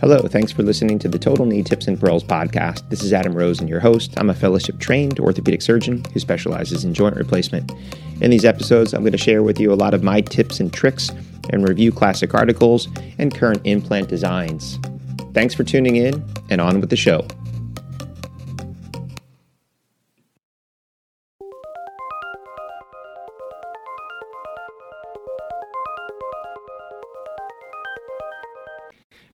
Hello, thanks for listening to the Total Knee Tips and Pearls podcast. This is Adam Rosen, your host. I'm a fellowship trained orthopedic surgeon who specializes in joint replacement. In these episodes, I'm going to share with you a lot of my tips and tricks and review classic articles and current implant designs. Thanks for tuning in, and on with the show.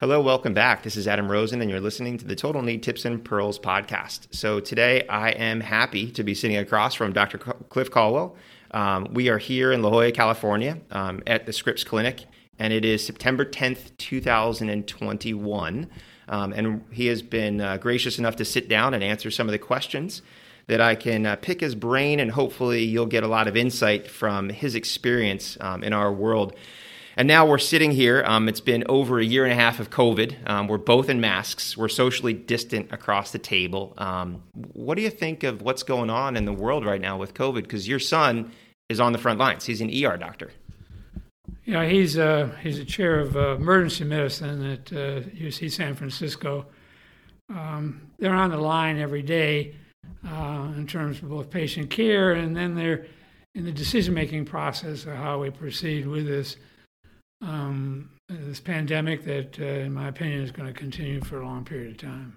Hello, welcome back. This is Adam Rosen, and you're listening to the Total Knee Tips and Pearls podcast. So, today I am happy to be sitting across from Dr. Cliff Colwell. Um, we are here in La Jolla, California, um, at the Scripps Clinic, and it is September 10th, 2021. Um, and he has been uh, gracious enough to sit down and answer some of the questions that I can uh, pick his brain, and hopefully, you'll get a lot of insight from his experience um, in our world. And now we're sitting here. Um, it's been over a year and a half of COVID. Um, we're both in masks. We're socially distant across the table. Um, what do you think of what's going on in the world right now with COVID? Because your son is on the front lines. He's an ER doctor. Yeah, he's uh, he's a chair of uh, emergency medicine at uh, UC San Francisco. Um, they're on the line every day uh, in terms of both patient care, and then they're in the decision making process of how we proceed with this um, this pandemic that, uh, in my opinion, is going to continue for a long period of time.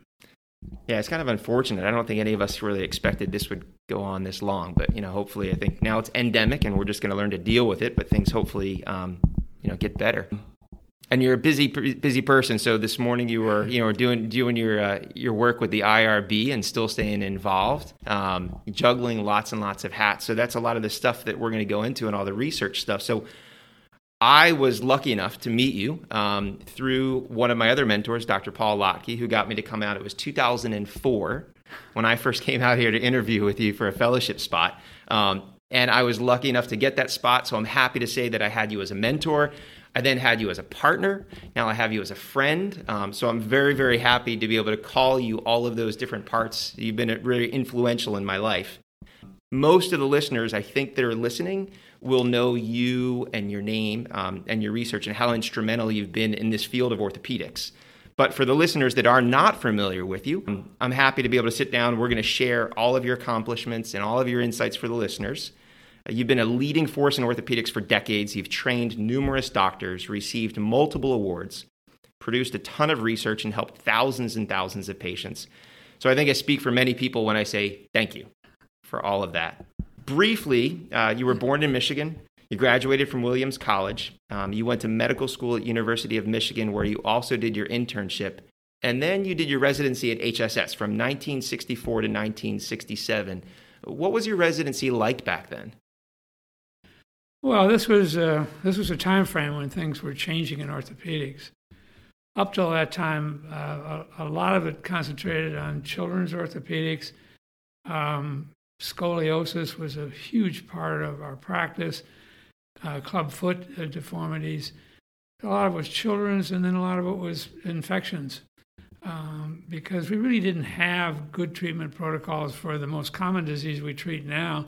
Yeah, it's kind of unfortunate. I don't think any of us really expected this would go on this long, but you know, hopefully, I think now it's endemic, and we're just going to learn to deal with it. But things hopefully, um, you know, get better. And you're a busy, busy person. So this morning you were, you know, doing doing your uh, your work with the IRB and still staying involved, um, juggling lots and lots of hats. So that's a lot of the stuff that we're going to go into and all the research stuff. So I was lucky enough to meet you um, through one of my other mentors, Dr. Paul Lotke, who got me to come out. It was 2004 when I first came out here to interview with you for a fellowship spot. Um, and I was lucky enough to get that spot. So I'm happy to say that I had you as a mentor. I then had you as a partner. Now I have you as a friend. Um, so I'm very, very happy to be able to call you all of those different parts. You've been really influential in my life. Most of the listeners, I think, that are listening will know you and your name um, and your research and how instrumental you've been in this field of orthopedics. But for the listeners that are not familiar with you, I'm happy to be able to sit down. We're going to share all of your accomplishments and all of your insights for the listeners. Uh, you've been a leading force in orthopedics for decades. You've trained numerous doctors, received multiple awards, produced a ton of research, and helped thousands and thousands of patients. So I think I speak for many people when I say thank you for all of that briefly, uh, you were born in Michigan. You graduated from Williams College. Um, you went to medical school at University of Michigan, where you also did your internship. And then you did your residency at HSS from 1964 to 1967. What was your residency like back then? Well, this was uh, this was a time frame when things were changing in orthopedics. Up till that time, uh, a, a, lot of it concentrated on children's orthopedics, um, Scoliosis was a huge part of our practice. Uh, club foot uh, deformities. A lot of it was children's, and then a lot of it was infections. Um, because we really didn't have good treatment protocols for the most common disease we treat now,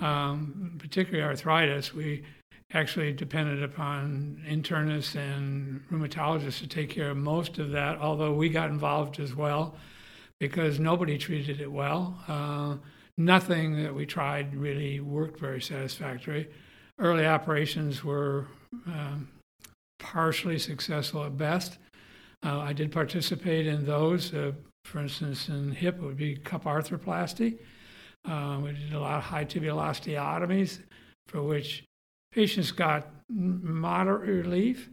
um, particularly arthritis. We actually depended upon internists and rheumatologists to take care of most of that, although we got involved as well because nobody treated it well. Uh, nothing that we tried really worked very satisfactory. Early operations were um, partially successful at best. Uh, I did participate in those. Uh, for instance, in hip, it would be cup arthroplasty. Uh, we did a lot of high tibial osteotomies for which patients got moderate relief,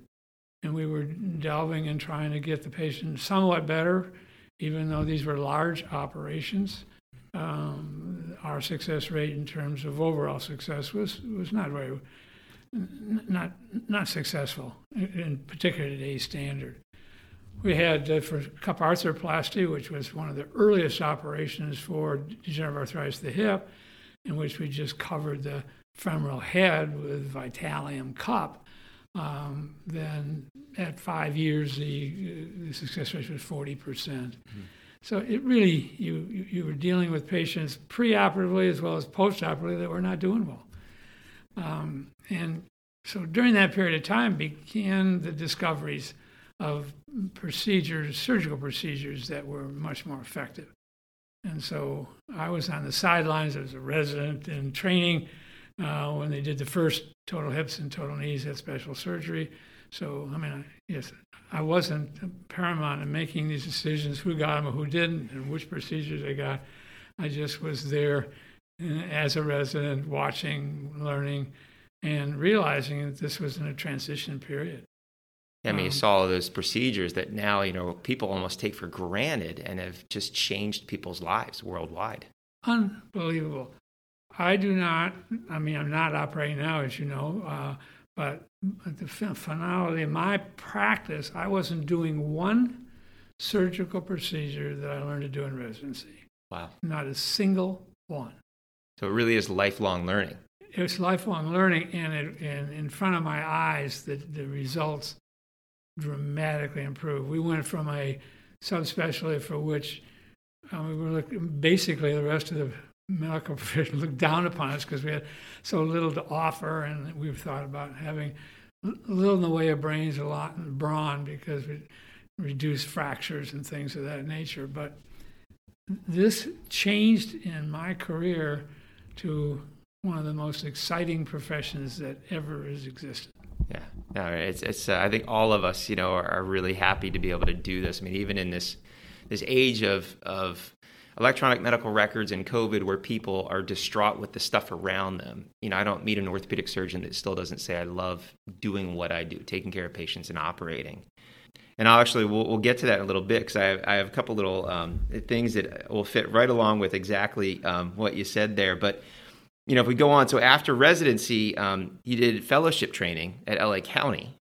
and we were delving and trying to get the patient somewhat better, even though these were large operations um, our success rate in terms of overall success was, was not very not not successful, in particular today's standard. We had uh, for cup arthroplasty, which was one of the earliest operations for degenerative arthritis of the hip, in which we just covered the femoral head with Vitallium cup. Um, then at five years, the, uh, the success rate was 40 percent. Mm-hmm. So it really, you, you were dealing with patients preoperatively as well as postoperatively that were not doing well. Um, and so during that period of time began the discoveries of procedures, surgical procedures that were much more effective. And so I was on the sidelines as a resident in training uh, when they did the first total hips and total knees at special surgery. So, I mean, I, yes, I wasn't paramount in making these decisions who got them who didn't and which procedures they got. I just was there uh, as a resident, watching, learning, and realizing that this was in a transition period. I mean, you um, saw all those procedures that now, you know, people almost take for granted and have just changed people's lives worldwide. Unbelievable. I do not, I mean, I'm not operating now, as you know, uh, but the finality of my practice, I wasn't doing one surgical procedure that I learned to do in residency. Wow. Not a single one. So it really is lifelong learning. It's lifelong learning, and, it, and in front of my eyes, the, the results dramatically improved. We went from a subspecialty for which um, we were looking, basically the rest of the medical profession looked down upon us because we had so little to offer, and we've thought about having little in the way of brains, a lot in brawn because we reduce fractures and things of that nature. But this changed in my career to one of the most exciting professions that ever has existed. Yeah, no, it's it's. Uh, I think all of us, you know, are, are, really happy to be able to do this. I mean, even in this this age of of electronic medical records and COVID, where people are distraught with the stuff around them. You know, I don't meet an orthopedic surgeon that still doesn't say, "I love doing what I do, taking care of patients and operating." And I'll actually we'll, we'll get to that in a little bit because I have, I have a couple little um, things that will fit right along with exactly um, what you said there, but you know, if we go on, so after residency, um, you did fellowship training at LA County,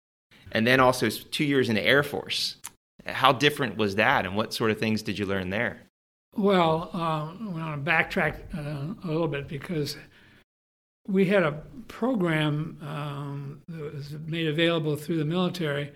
and then also two years in the Air Force. How different was that, and what sort of things did you learn there? Well, uh, I want to backtrack uh, a little bit because we had a program um, that was made available through the military.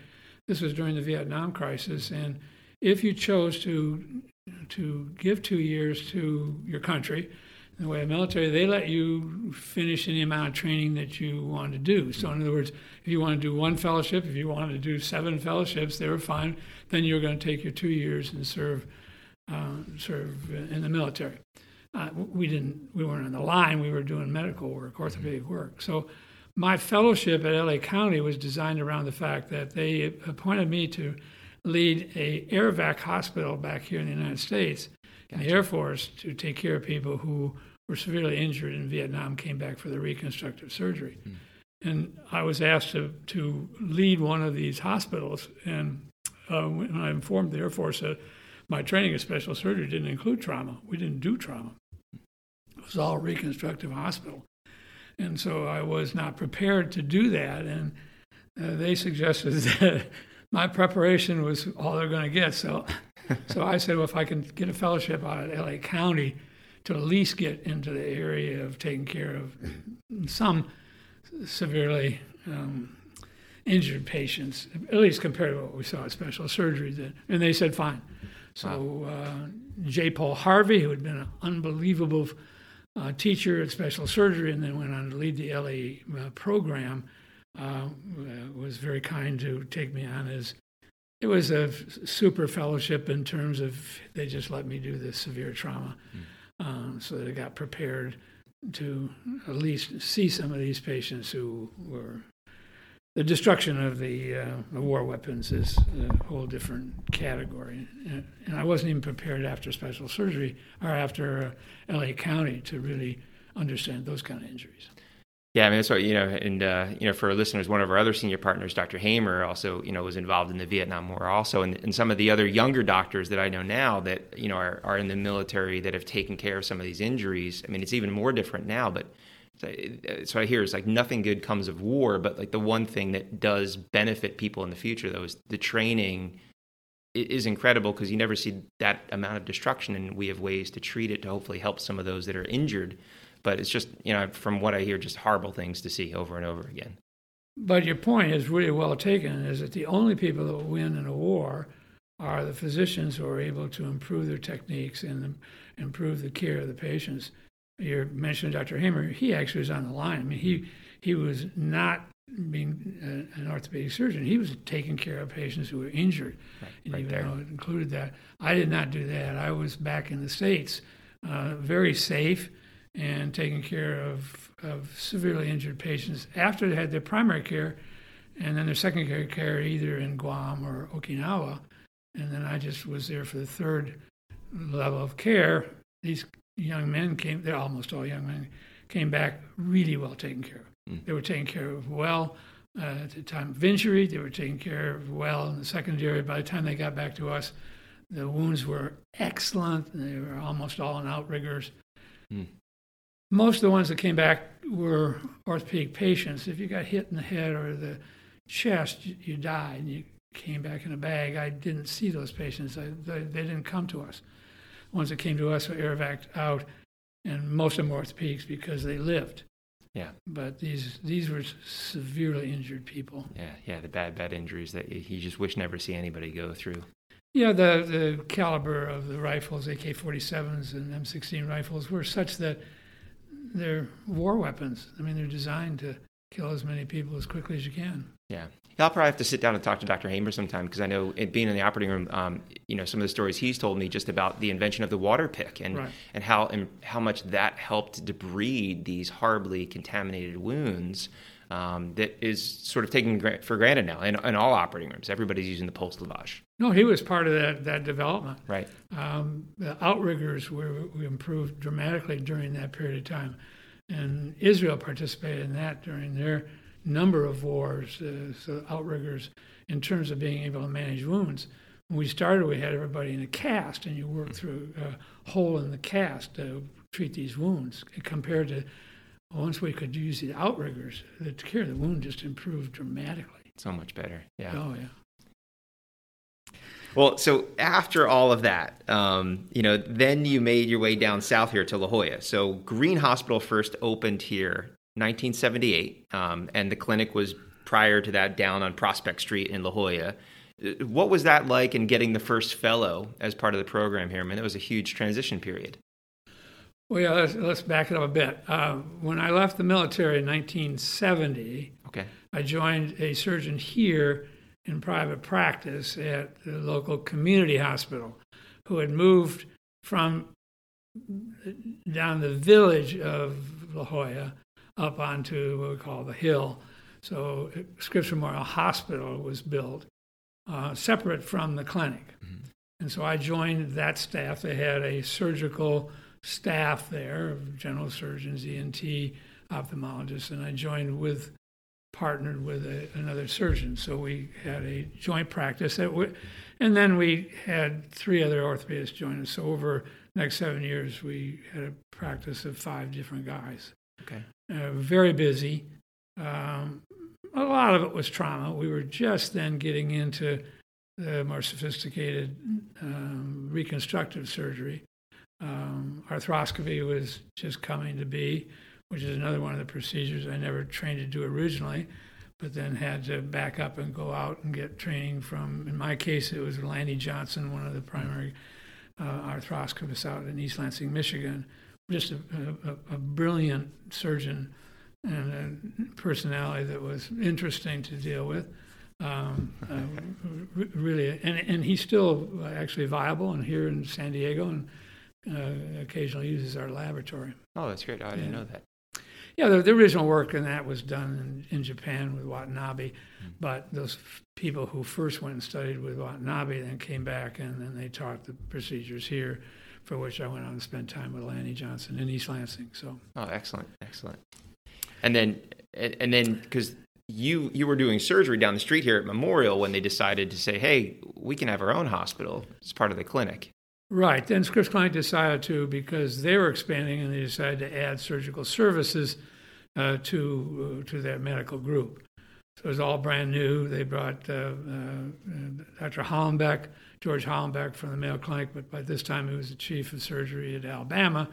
This was during the Vietnam crisis, and if you chose to to give two years to your country, in the way of military, they let you finish any amount of training that you want to do. So, in other words, if you want to do one fellowship, if you wanted to do seven fellowships, they were fine. Then you're going to take your two years and serve, uh, serve in the military. Uh, we didn't, we weren't on the line. We were doing medical work, orthopedic work. So, my fellowship at LA County was designed around the fact that they appointed me to lead a air vac hospital back here in the United States, gotcha. in the Air Force, to take care of people who were severely injured in Vietnam came back for the reconstructive surgery. Mm. And I was asked to, to lead one of these hospitals. And uh, when I informed the Air Force that my training in special surgery didn't include trauma, we didn't do trauma. It was all reconstructive hospital. And so I was not prepared to do that. And uh, they suggested that my preparation was all they're going to get. So, so I said, well, if I can get a fellowship out at LA County, to at least get into the area of taking care of some severely um, injured patients, at least compared to what we saw at special surgery. That, and they said, fine. So uh, J. Paul Harvey, who had been an unbelievable uh, teacher at special surgery and then went on to lead the LA uh, program, uh, was very kind to take me on as it was a super fellowship in terms of they just let me do the severe trauma. Mm um, so that I got prepared to at least see some of these patients who were. The destruction of the, uh, the war weapons is a whole different category. And, I wasn't even prepared after special surgery or after uh, LA County to really understand those kind of injuries. Yeah, I mean that's what you know, and uh, you know, for listeners, one of our other senior partners, Dr. Hamer, also you know was involved in the Vietnam War, also, and, and some of the other younger doctors that I know now that you know are, are in the military that have taken care of some of these injuries. I mean, it's even more different now, but so I hear it's like nothing good comes of war, but like the one thing that does benefit people in the future, though, is the training is incredible because you never see that amount of destruction, and we have ways to treat it to hopefully help some of those that are injured but it's just, you know, from what I hear, just horrible things to see over and over again. But your point is really well taken is that the only people that win in a war are the physicians who are able to improve their techniques and improve the care of the patients. You mentioned Dr. Hamer. He actually was on the line. I mean, he he was not being a, an orthopedic surgeon, he was taking care of patients who were injured, Right, and right even there. though it included that. I did not do that. I was back in the states, uh, very safe, and taking care of of severely injured patients after they had their primary care, and then their secondary care either in Guam or Okinawa, and then I just was there for the third level of care. These young men came; they're almost all young men came back really well taken care of. Mm. They were taken care of well uh, at the time of injury. They were taken care of well in the secondary. By the time they got back to us, the wounds were excellent. They were almost all in outriggers. Mm. Most of the ones that came back were orthopedic patients. If you got hit in the head or the chest, you, you died. And you came back in a bag. I didn't see those patients. I, they, they didn't come to us. Ones that came to us were air vac out, and most of them were orthopedics because they lived. Yeah. But these these were severely injured people. Yeah, yeah, the bad, bad injuries that you just wish never see anybody go through. Yeah, the, the caliber of the rifles, AK 47s and M16 rifles, were such that they're war weapons. I mean, they're designed to kill as many people as quickly as you can. Yeah. I'll probably have to sit down and talk to Dr. Hamer sometime because I know it, being in the operating room, um, you know, some of the stories he's told me just about the invention of the Water Pik and, Right. and how and how much that helped debride these horribly contaminated wounds um, that is sort of taken for granted now in, in all operating rooms. Everybody's using the pulse lavage, No, he was part of that, that development. right? Um, the outriggers were, were improved dramatically during that period of time. And Israel participated in that during their number of wars. Uh, so, outriggers, in terms of being able to manage wounds. When we started, we had everybody in a cast, and you work through a hole in the cast to treat these wounds. Compared to once we could use the outriggers, the care of the wound just improved dramatically. So much better. Yeah. Oh, yeah. Well, so after all of that, um, you know, then you made your way down south here to La Jolla. So Green Hospital first opened here 1978, um, and the clinic was prior to that down on Prospect Street in La Jolla. What was that like in getting the first fellow as part of the program here? I mean, it was a huge transition period. Well, yeah, let's, let's back it up a bit. Uh, when I left the military in 1970, Okay. I joined a surgeon here in private practice at the local community hospital who had moved from down the village of La Jolla up onto what we call the hill. So Scripps Memorial Hospital was built uh, separate from the clinic. And so I joined that staff. They had a surgical staff there of general surgeons, ENT, ophthalmologists, and I joined with, partnered with a, another surgeon. So we had a joint practice. That w- and then we had three other orthopedists join us. So over the next seven years, we had a practice of five different guys. Okay. Uh, very busy. Um, a lot of it was trauma. We were just then getting into the more sophisticated um, reconstructive surgery. Um, arthroscopy was just coming to be, which is another one of the procedures I never trained to do originally, but then had to back up and go out and get training from, in my case, it was Lanny Johnson, one of the primary uh, arthroscopists out in East Lansing, Michigan. Just a, a, a brilliant surgeon and a personality that was interesting to deal with. Um, uh, really, and, and he's still actually viable and here in San Diego and uh, occasionally uses our laboratory. Oh, that's great. Oh, I didn't Yeah. know that. Yeah, the, the original work in that was done in, in Japan with Watanabe, but those f- people who first went and studied with Watanabe then came back and then they taught the procedures here, for which I went on to spend time with Lanny Johnson in East Lansing. So Oh, excellent, excellent. And then, and and then, because you you were doing surgery down the street here at Memorial when they decided to say, "Hey, we can have our own hospital as part of the clinic." Right. Then Scripps Clinic decided to, because they were expanding and they decided to add surgical services uh, to, uh, to that medical group. So it was all brand new. They brought uh, uh, Dr. Hallenbeck, George Hallenbeck from the Mayo Clinic, but by this time he was the chief of surgery at Alabama,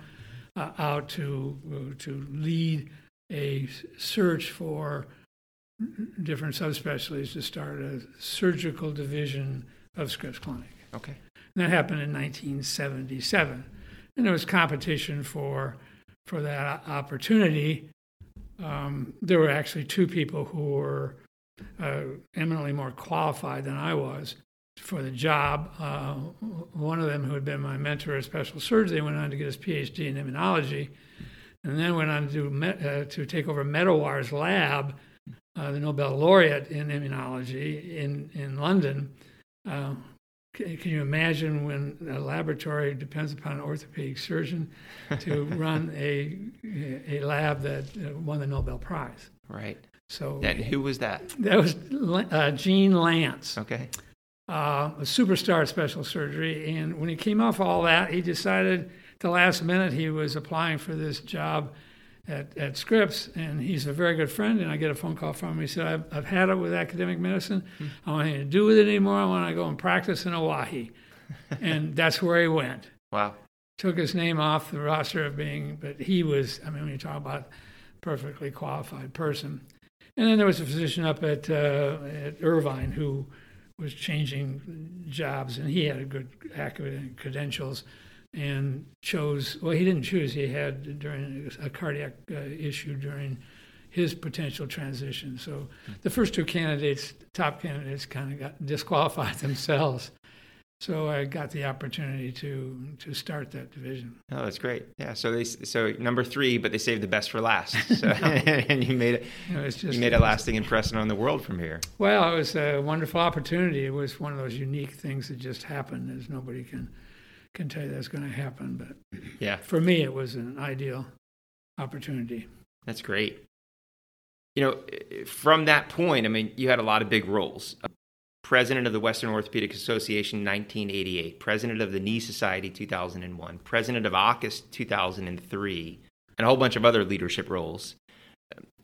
uh, out to, uh, to lead a search for different subspecialties to start a surgical division of Scripps Clinic. Okay. And that happened in 1977. And there was competition for, for that opportunity. um, there were actually two people who were uh, eminently more qualified than I was for the job. Uh, one of them, who had been my mentor in special surgery, went on to get his PhD in immunology, and then went on to uh, to take over Medawar's lab, uh, the Nobel laureate in immunology in in London. Uh, can you imagine when a laboratory depends upon an orthopedic surgeon to run a a lab that uh, won the Nobel Prize? Right. So and who was that? That was uh, Gene Lance. Okay. Uh, a superstar special surgery, and when he came off all that, he decided the last minute he was applying for this job at, at Scripps, and he's a very good friend. And I get a phone call from him. He said, "I've, I've had it with academic medicine. I don't want anything to do with it anymore. I want to go and practice in Owyhee." and that's where he went. Wow. Took his name off the roster of being, but he was. I mean, when you talk about perfectly qualified person. And then there was a physician up at uh, at Irvine who was changing jobs, and he had a good academic credentials and chose, well, he didn't choose, he had during a cardiac uh, issue during his potential transition. So the first two candidates, top candidates, kind of got disqualified themselves. So I got the opportunity to to start that division. Oh, that's great. Yeah. So they so number three, but they saved the best for last. So, and you made it. You, know, just, you made a lasting impression on the world from here. Well, it was a wonderful opportunity. It was one of those unique things that just happened, as nobody can can tell you that's going to happen. But yeah, for me, it was an ideal opportunity. That's great. You know, from that point, I mean, you had a lot of big roles. President of the Western Orthopedic Association 1988, President of the Knee Society 2001, President of AAHKS 2003, and a whole bunch of other leadership roles.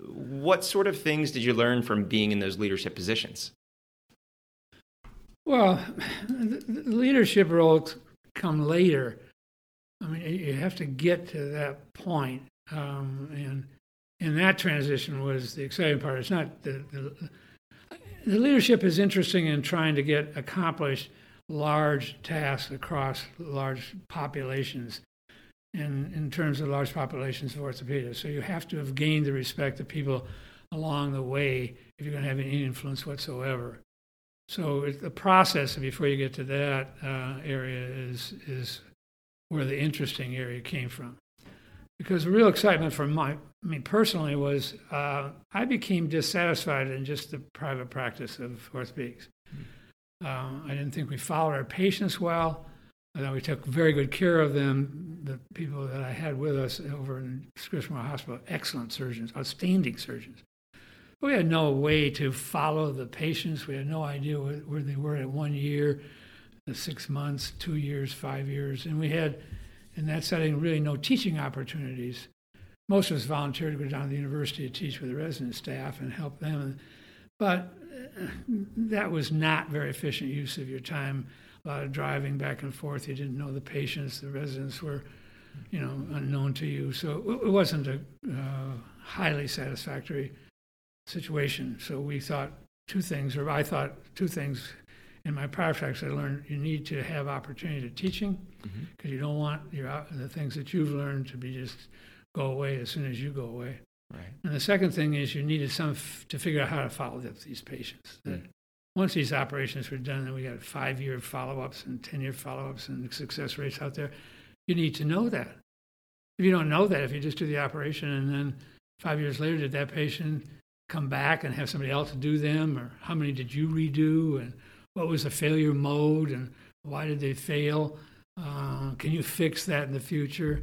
What sort of things did you learn from being in those leadership positions? Well, leadership roles come later. I mean, you have to get to that point, um, and and that transition was the exciting part. It's not the, the the leadership is interesting in trying to get accomplished large tasks across large populations in, in terms of large populations of orthopedists. So you have to have gained the respect of people along the way if you're going to have any influence whatsoever. So the process before you get to that uh, area is is where the interesting area came from, because the real excitement for my me personally was uh, I became dissatisfied in just the private practice of orthopedics. Uh, I didn't think we followed our patients well. I thought we took very good care of them. The people that I had with us over in Scripps Memorial Hospital, excellent surgeons, outstanding surgeons. We had no way to follow the patients. We had no idea where they were at one year, six months, two years, five years. And we had, in that setting, really no teaching opportunities. Most of us volunteered to go down to the university to teach with the resident staff and help them. But uh, that was not very efficient use of your time. A lot of driving back and forth. You didn't know the patients. The residents were, you know, unknown to you. So it wasn't a uh, highly satisfactory situation. So we thought two things, or I thought two things in my prior practice. I learned you need to have opportunity to teaching because mm-hmm. you don't want your the things that you've learned to be just go away as soon as you go away. Right. And the second thing is you needed some f- to figure out how to follow up these patients. Mm. Once these operations were done, and we got five-year follow-ups and ten-year follow-ups and success rates out there. You need to know that. If you don't know that, if you just do the operation and then five years later, did that patient come back and have somebody else do them, or how many did you redo, and what was the failure mode, and why did they fail? Uh, can you fix that in the future?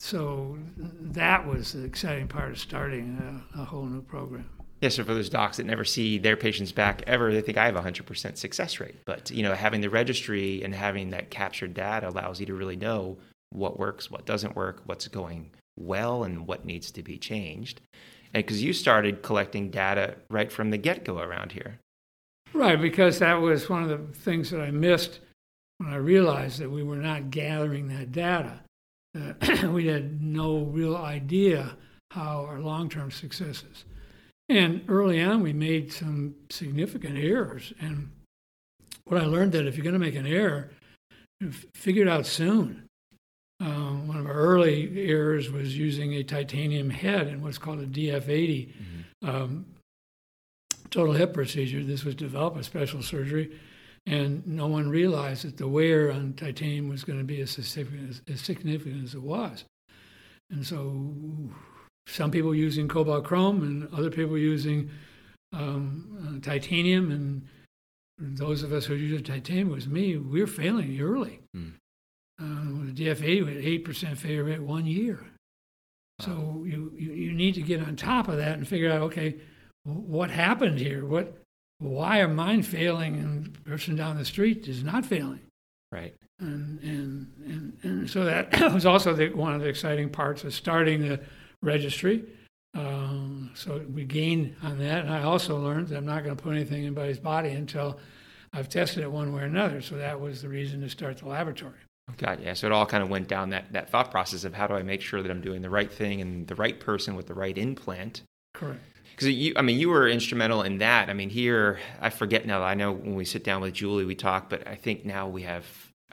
So that was the exciting part of starting a, a whole new program. Yes, so for those docs that never see their patients back ever, they think I have a 100% success rate. But, you know, having the registry and having that captured data allows you to really know what works, what doesn't work, what's going well, and what needs to be changed And because you started collecting data right from the get go around here. Right, because that was one of the things that I missed when I realized that we were not gathering that data. Uh, we had no real idea how our long term successes. And early on, we made some significant errors. And what I learned that if you're going to make an error, figure it out soon. Um, one of our early errors was using a titanium head in what's called a DF80 um, total hip procedure. This was developed by special surgery, and no one realized that the wear on titanium was going to be as significant as, as significant as it was. And so, some people using cobalt chrome, and other people using um, uh, titanium, and those of us who used titanium was me. We were failing early. Mm. Uh, with the DF80, we had eight percent failure rate one year. So you, you you need to get on top of that and figure out okay, what happened here? What why are mine failing and the person down the street is not failing? Right. And and and, and so that was also the, one of the exciting parts of starting the registry. Um, so we gained on that, and I also learned that I'm not going to put anything in anybody's body until I've tested it one way or another. So that was the reason to start the laboratory. God, yeah. So it all kind of went down that, that thought process of how do I make sure that I'm doing the right thing and the right person with the right implant. Correct. Because you, I mean, you were instrumental in that. I mean, here I forget now. I know when we sit down with Julie, we talk, but I think now we have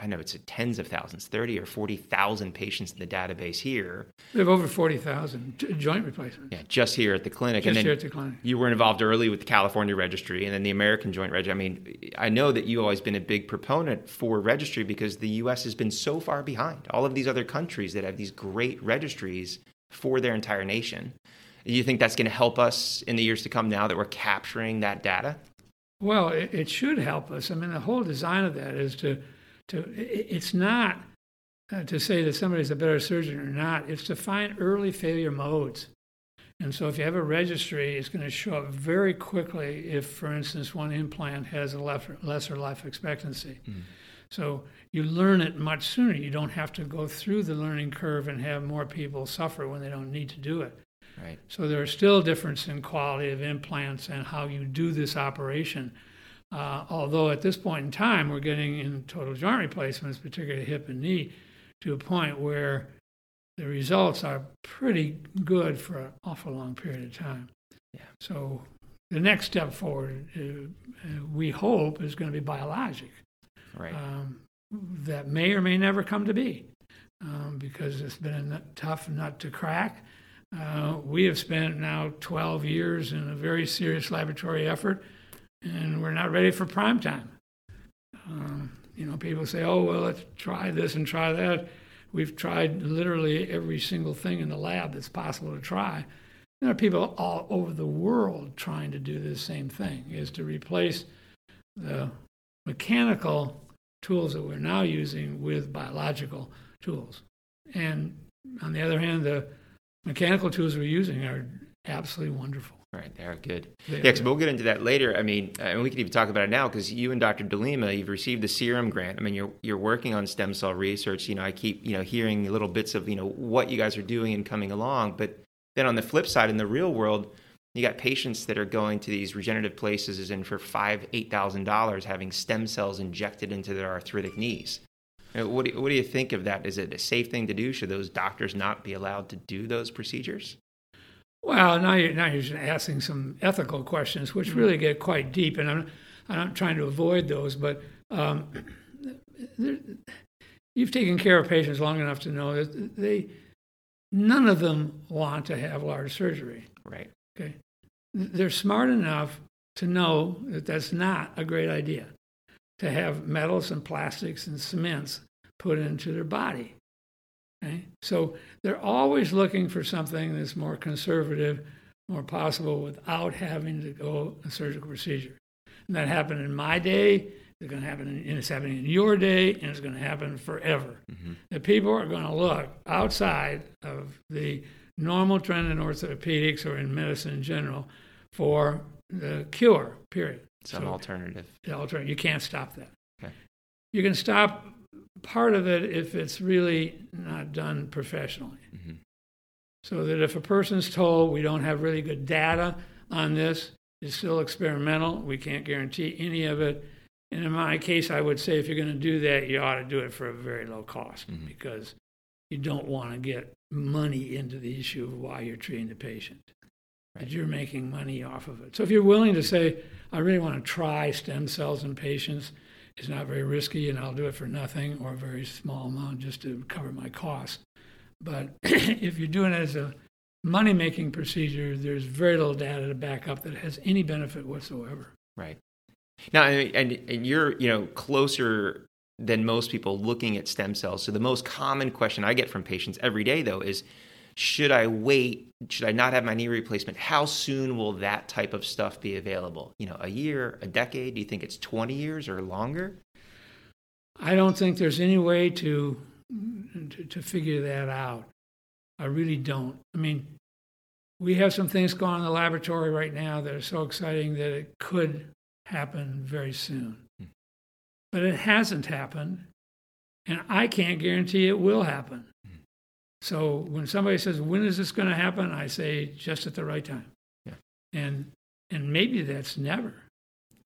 I know it's tens of thousands, 30 or 40,000 patients in the database here. We have over 40,000 joint replacements. Yeah, just here at the clinic. Just here at the clinic. You were involved early with the California registry and then the American Joint Registry. I mean, I know that you've always been a big proponent for registry because the U.S. has been so far behind all of these other countries that have these great registries for their entire nation. Do you think that's going to help us in the years to come now that we're capturing that data? Well, it, it should help us. I mean, the whole design of that is to to it's not uh, to say that somebody's a better surgeon or not. It's to find early failure modes. And so if you have a registry, it's going to show up very quickly if, for instance, one implant has a lesser life expectancy. Mm. So you learn it much sooner. You don't have to go through the learning curve and have more people suffer when they don't need to do it. Right. So there are still differences in quality of implants and how you do this operation. Uh, although at this point in time, we're getting in total joint replacements, particularly hip and knee, to a point where the results are pretty good for an awful long period of time. Yeah. So the next step forward, uh, uh, we hope, is going to be biologic. Right. Um, that may or may never come to be um, because it's been a tough nut to crack. Uh, we have spent now 12 years in a very serious laboratory effort and we're not ready for prime time. Um, you know, people say, "Oh, well, let's try this and try that." We've tried literally every single thing in the lab that's possible to try. There are people all over the world trying to do the same thing: is to replace the mechanical tools that we're now using with biological tools. And on the other hand, the mechanical tools we're using are absolutely wonderful. Right, they are good. They yeah, because we'll get into that later. I mean, uh, and we can even talk about it now because you and Dr. D'Lima, you've received the CIRM grant. I mean, you're you're working on stem cell research. You know, I keep you know hearing little bits of you know what you guys are doing and coming along. But then on the flip side, in the real world, you got patients that are going to these regenerative places and for five, eight thousand dollars having stem cells injected into their arthritic knees. What do, you, what do you think of that? Is it a safe thing to do? Should those doctors not be allowed to do those procedures? Well, now you're, now you're asking some ethical questions, which mm-hmm. really get quite deep, and I'm, I'm not trying to avoid those, but um, you've taken care of patients long enough to know that they none of them want to have large surgery. Right. Okay. They're smart enough to know that that's not a great idea to have metals and plastics and cements put into their body. Okay? So they're always looking for something that's more conservative, more possible without having to go a surgical procedure. And that happened in my day. It's going to happen, in, it's happening in your day, and it's going to happen forever. Mm-hmm. The people are going to look outside of the normal trend in orthopedics or in medicine in general for the cure. Period. Some so, alternative. The alternative. You can't stop that. Okay. You can stop part of it if it's really not done professionally. Mm-hmm. So that if a person's told we don't have really good data on this, it's still experimental, we can't guarantee any of it. And in my case, I would say if you're going to do that, you ought to do it for a very low cost mm-hmm. because you don't want to get money into the issue of why you're treating the patient. Right. That you're making money off of it. So if you're willing to say, I really want to try stem cells in patients, it's not very risky and I'll do it for nothing or a very small amount just to cover my costs. But if you're doing it as a money making procedure, there's very little data to back up that has any benefit whatsoever. Right. Now, and, and you're, you know, closer than most people looking at stem cells. So the most common question I get from patients every day, though, is should I wait? Should I not have my knee replacement? How soon will that type of stuff be available? You know, a year, a decade? Do you think it's 20 years or longer? I don't think there's any way to, to, to figure that out. I really don't. I mean, we have some things going on in the laboratory right now that are so exciting that it could happen very soon. Hmm. But it hasn't happened, and I can't guarantee it will happen. Hmm. So when somebody says, "When is this going to happen?" I say, "Just at the right time." Yeah. And and maybe that's never.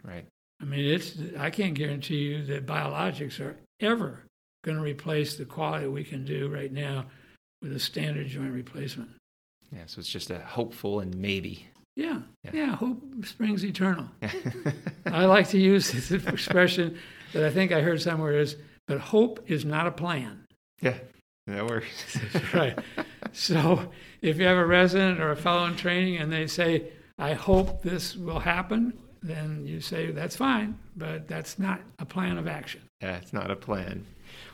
Right. I mean, it's I can't guarantee you that biologics are ever going to replace the quality we can do right now with a standard joint replacement. Yeah, so it's just a hopeful and maybe. Yeah, yeah, yeah hope springs eternal. I like to use this expression that I think I heard somewhere is, but hope is not a plan. Yeah, that works. right. So if you have a resident or a fellow in training and they say, I hope this will happen, then you say, that's fine, but that's not a plan of action. Yeah, it's not a plan.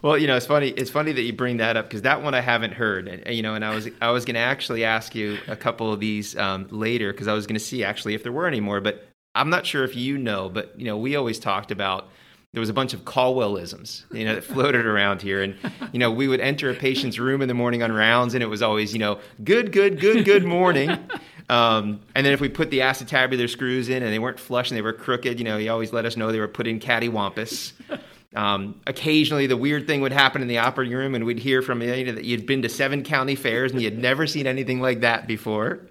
Well, you know, it's funny. It's funny that you bring that up because that one I haven't heard. And you know, and I was I was going to actually ask you a couple of these um, later because I was going to see actually if there were any more. But I'm not sure if you know. But you know, we always talked about there was a bunch of Colwellisms, you know, that floated around here. And, you know, we would enter a patient's room in the morning on rounds and it was always, you know, good, good, good, good morning. Um, and then if we put the acetabular screws in and they weren't flush and they were crooked, you know, he always let us know they were put in cattywampus. Um, occasionally, the weird thing would happen in the operating room, and we'd hear from you know, that you'd been to seven county fairs and you'd never seen anything like that before.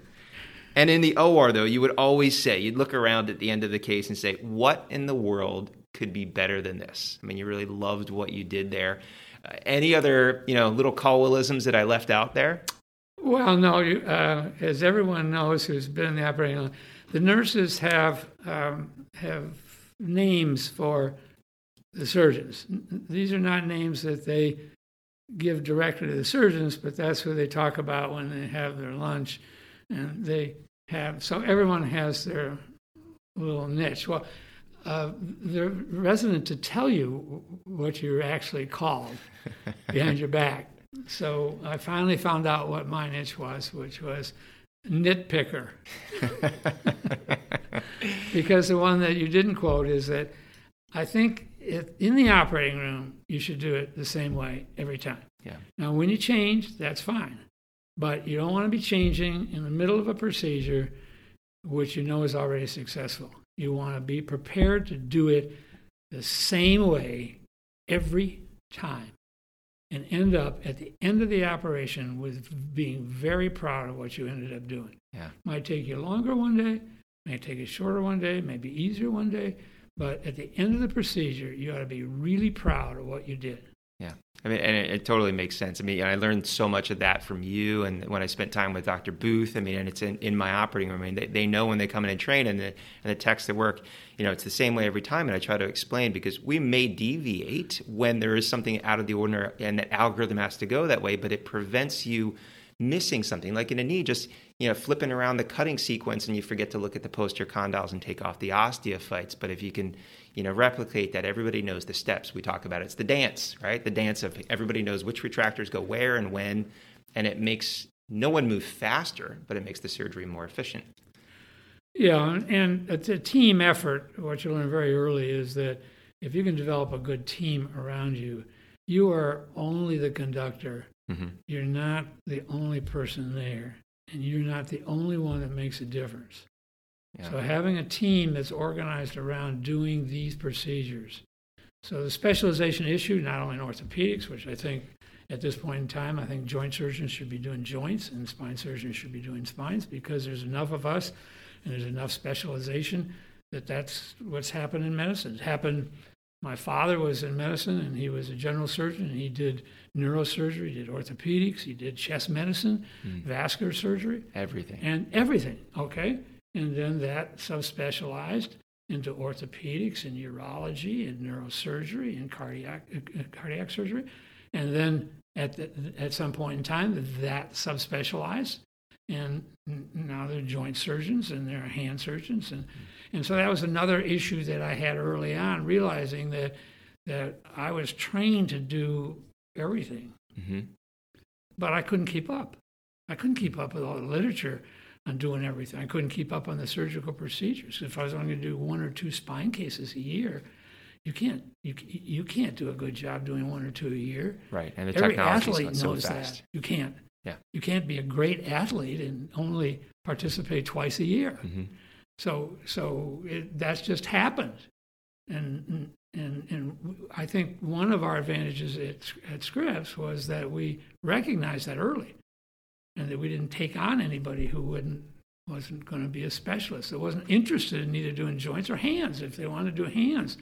And in the OR, though, you would always say, you'd look around at the end of the case and say, What in the world could be better than this? I mean, you really loved what you did there. Uh, any other, you know, little Colwellisms that I left out there? Well, no. Uh, as everyone knows who's been in the operating room, the nurses have um, have names for the surgeons. These are not names that they give directly to the surgeons, but that's who they talk about when they have their lunch. And they have, so everyone has their little niche. Well, uh, the resident to tell you what you're actually called behind your back. So I finally found out what my niche was, which was nitpicker. because the one that you didn't quote is that I think in the operating room, you should do it the same way every time. Yeah. Now, when you change, that's fine. But you don't want to be changing in the middle of a procedure which you know is already successful. You want to be prepared to do it the same way every time and end up at the end of the operation with being very proud of what you ended up doing. Yeah. Might take you longer one day, may take you shorter one day, maybe easier one day, but at the end of the procedure, you ought to be really proud of what you did. Yeah. I mean, and it, it, totally makes sense. I mean, I learned so much of that from you. And when I spent time with Dr. Booth, I mean, and it's in, in my operating room. I mean, they, they know when they come in and train and the, and the techs that work, you know, it's the same way every time. And I try to explain because we may deviate when there is something out of the ordinary and that algorithm has to go that way, but it prevents you missing something like in a knee just you know flipping around the cutting sequence and you forget to look at the posterior condyles and take off the osteophytes but if you can you know replicate that everybody knows the steps we talk about. It's the dance right? The dance of everybody knows which retractors go where and when and it makes no one move faster but it makes the surgery more efficient. Yeah and it's a team effort. What you learn very early is that if you can develop a good team around you you are only the conductor. Mm-hmm. You're not the only person there, and you're not the only one that makes a difference. Yeah. So, having a team that's organized around doing these procedures. So, the specialization issue, not only in orthopedics, which I think at this point in time, I think joint surgeons should be doing joints and spine surgeons should be doing spines because there's enough of us and there's enough specialization that that's what's happened in medicine. It happened my father was in medicine and he was a general surgeon and he did neurosurgery, he did orthopedics, he did chest medicine, mm. vascular surgery. Everything. And everything, okay? And then that subspecialized into orthopedics and urology and neurosurgery and cardiac uh, cardiac surgery, and then at the, at some point in time that subspecialized, and now they're joint surgeons and they're hand surgeons, and and so that was another issue that I had early on, realizing that that I was trained to do everything, mm-hmm. but I couldn't keep up. I couldn't keep up with all the literature on doing everything. I couldn't keep up on the surgical procedures. If I was only going to do one or two spine cases a year, you can't you you can't do a good job doing one or two a year. Right, and the Every technology athlete so knows fast. that you can't. Yeah, you can't be a great athlete and only participate twice a year. Mm-hmm. So so it, that's just happened, and and and I think one of our advantages at, at Scripps was that we recognized that early and that we didn't take on anybody who wouldn't wasn't going to be a specialist that wasn't interested in either doing joints or hands. If they want to do hands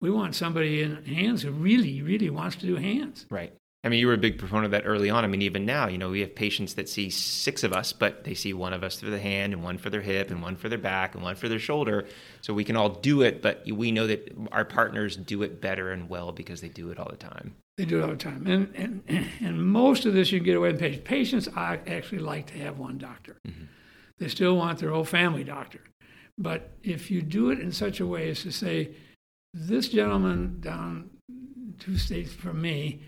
we want somebody in hands who really really wants to do hands. Right I mean, you were a big proponent of that early on. I mean, even now, you know, we have patients that see six of us, but they see one of us for the hand and one for their hip and one for their back and one for their shoulder. So we can all do it, but we know that our partners do it better and well because they do it all the time. They do it all the time. And, and, and most of this you can get away with patients. Patients actually like to have one doctor. Mm-hmm. They still want their whole family doctor. But if you do it in such a way as to say, this gentleman down two states from me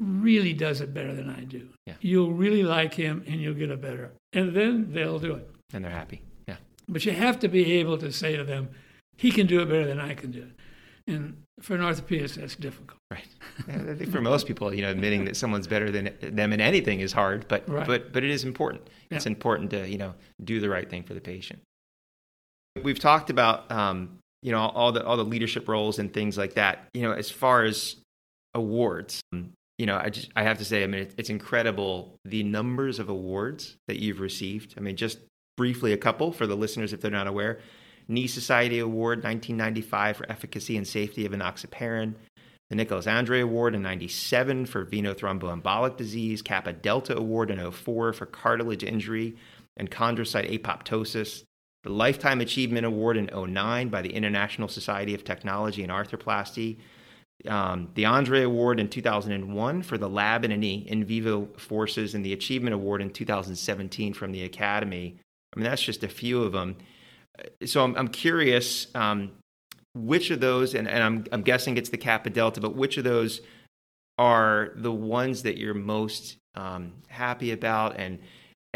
really does it better than I do. Yeah. You'll really like him and you'll get a better. And then they'll do it. And they're happy. Yeah. But you have to be able to say to them, he can do it better than I can do it. And for an orthopedist, that's difficult. Right. I think for most people, you know, admitting that someone's better than them in anything is hard, but right. but but it is important. Yeah. It's important to you know do the right thing for the patient. We've talked about um, you know all the all the leadership roles and things like that. You know, as far as awards, you know, I just I have to say, I mean, it's incredible the numbers of awards that you've received. I mean, just briefly a couple for the listeners if they're not aware. Knee Society Award 1995 for efficacy and safety of enoxaparin. The Nicolas Andry Award in 97 for venothromboembolic disease. Kappa Delta Award in 04 for cartilage injury and chondrocyte apoptosis. The Lifetime Achievement Award in 09 by the International Society of Technology and Arthroplasty um, the Andry Award in 2001 for the lab in a knee in vivo forces, and the Achievement Award in 2017 from the Academy. I mean, that's just a few of them. So I'm, I'm curious um, which of those, and, and I'm, I'm guessing it's the Kappa Delta, but which of those are the ones that you're most um, happy about? And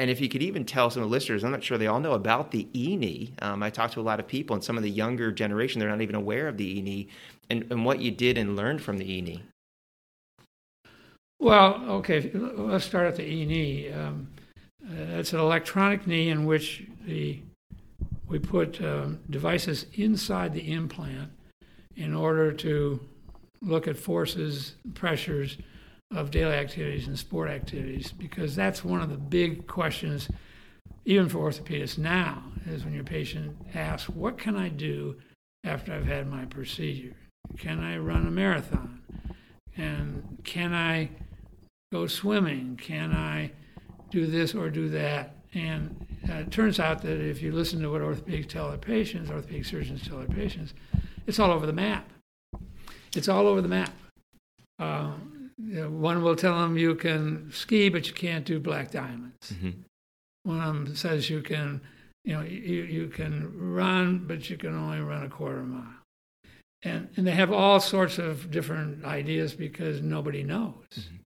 and if you could even tell some of the listeners, I'm not sure they all know about the e-knee. Um, I talked to a lot of people, and some of the younger generation, they're not even aware of the e-knee and, and what you did and learned from the e-knee. Well, okay, let's start at the e-knee. Um, uh, it's an electronic knee in which the we put um, devices inside the implant in order to look at forces, pressures, of daily activities and sport activities because that's one of the big questions, even for orthopedists now, is when your patient asks, What can I do after I've had my procedure? Can I run a marathon? And can I go swimming? Can I do this or do that? And uh, it turns out that if you listen to what orthopedics tell their patients, orthopedic surgeons tell their patients, it's all over the map. It's all over the map. Uh, you know, one will tell them you can ski, but you can't do black diamonds. Mm-hmm. One of them says you can, you know, you, you can run, but you can only run a quarter mile. And, and they have all sorts of different ideas because nobody knows. Mm-hmm.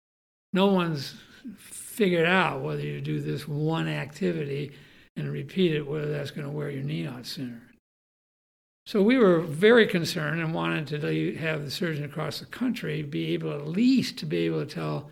No one's figured out whether you do this one activity and repeat it, whether that's going to wear your knee out sooner. So we were very concerned and wanted to have the surgeon across the country be able at least to be able to tell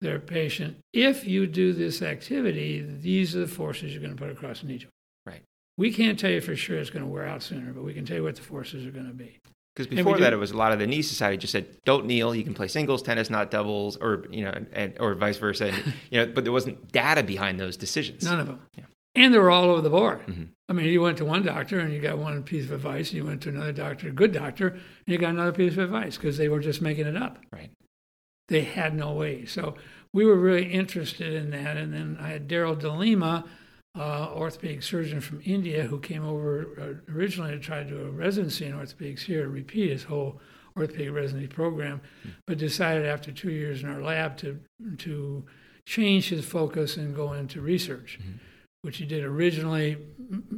their patient, if you do this activity, these are the forces you're going to put across the knee joint. Right. We can't tell you for sure it's going to wear out sooner, but we can tell you what the forces are going to be. Because before that, it was a lot of the knee society just said, "Don't kneel. You can play singles tennis, not doubles, or you know, and, or vice versa." And, you know, but there wasn't data behind those decisions. None of them. Yeah and they were all over the board. Mm-hmm. I mean, you went to one doctor and you got one piece of advice, and you went to another doctor, a good doctor, and you got another piece of advice because they were just making it up. Right. They had no way. So we were really interested in that. And then I had Darryl D'Lima, uh, orthopedic surgeon from India who came over uh, originally to try to do a residency in orthopedics here to repeat his whole orthopedic residency program, but decided after two years in our lab to to change his focus and go into research, Mhm. Which he did originally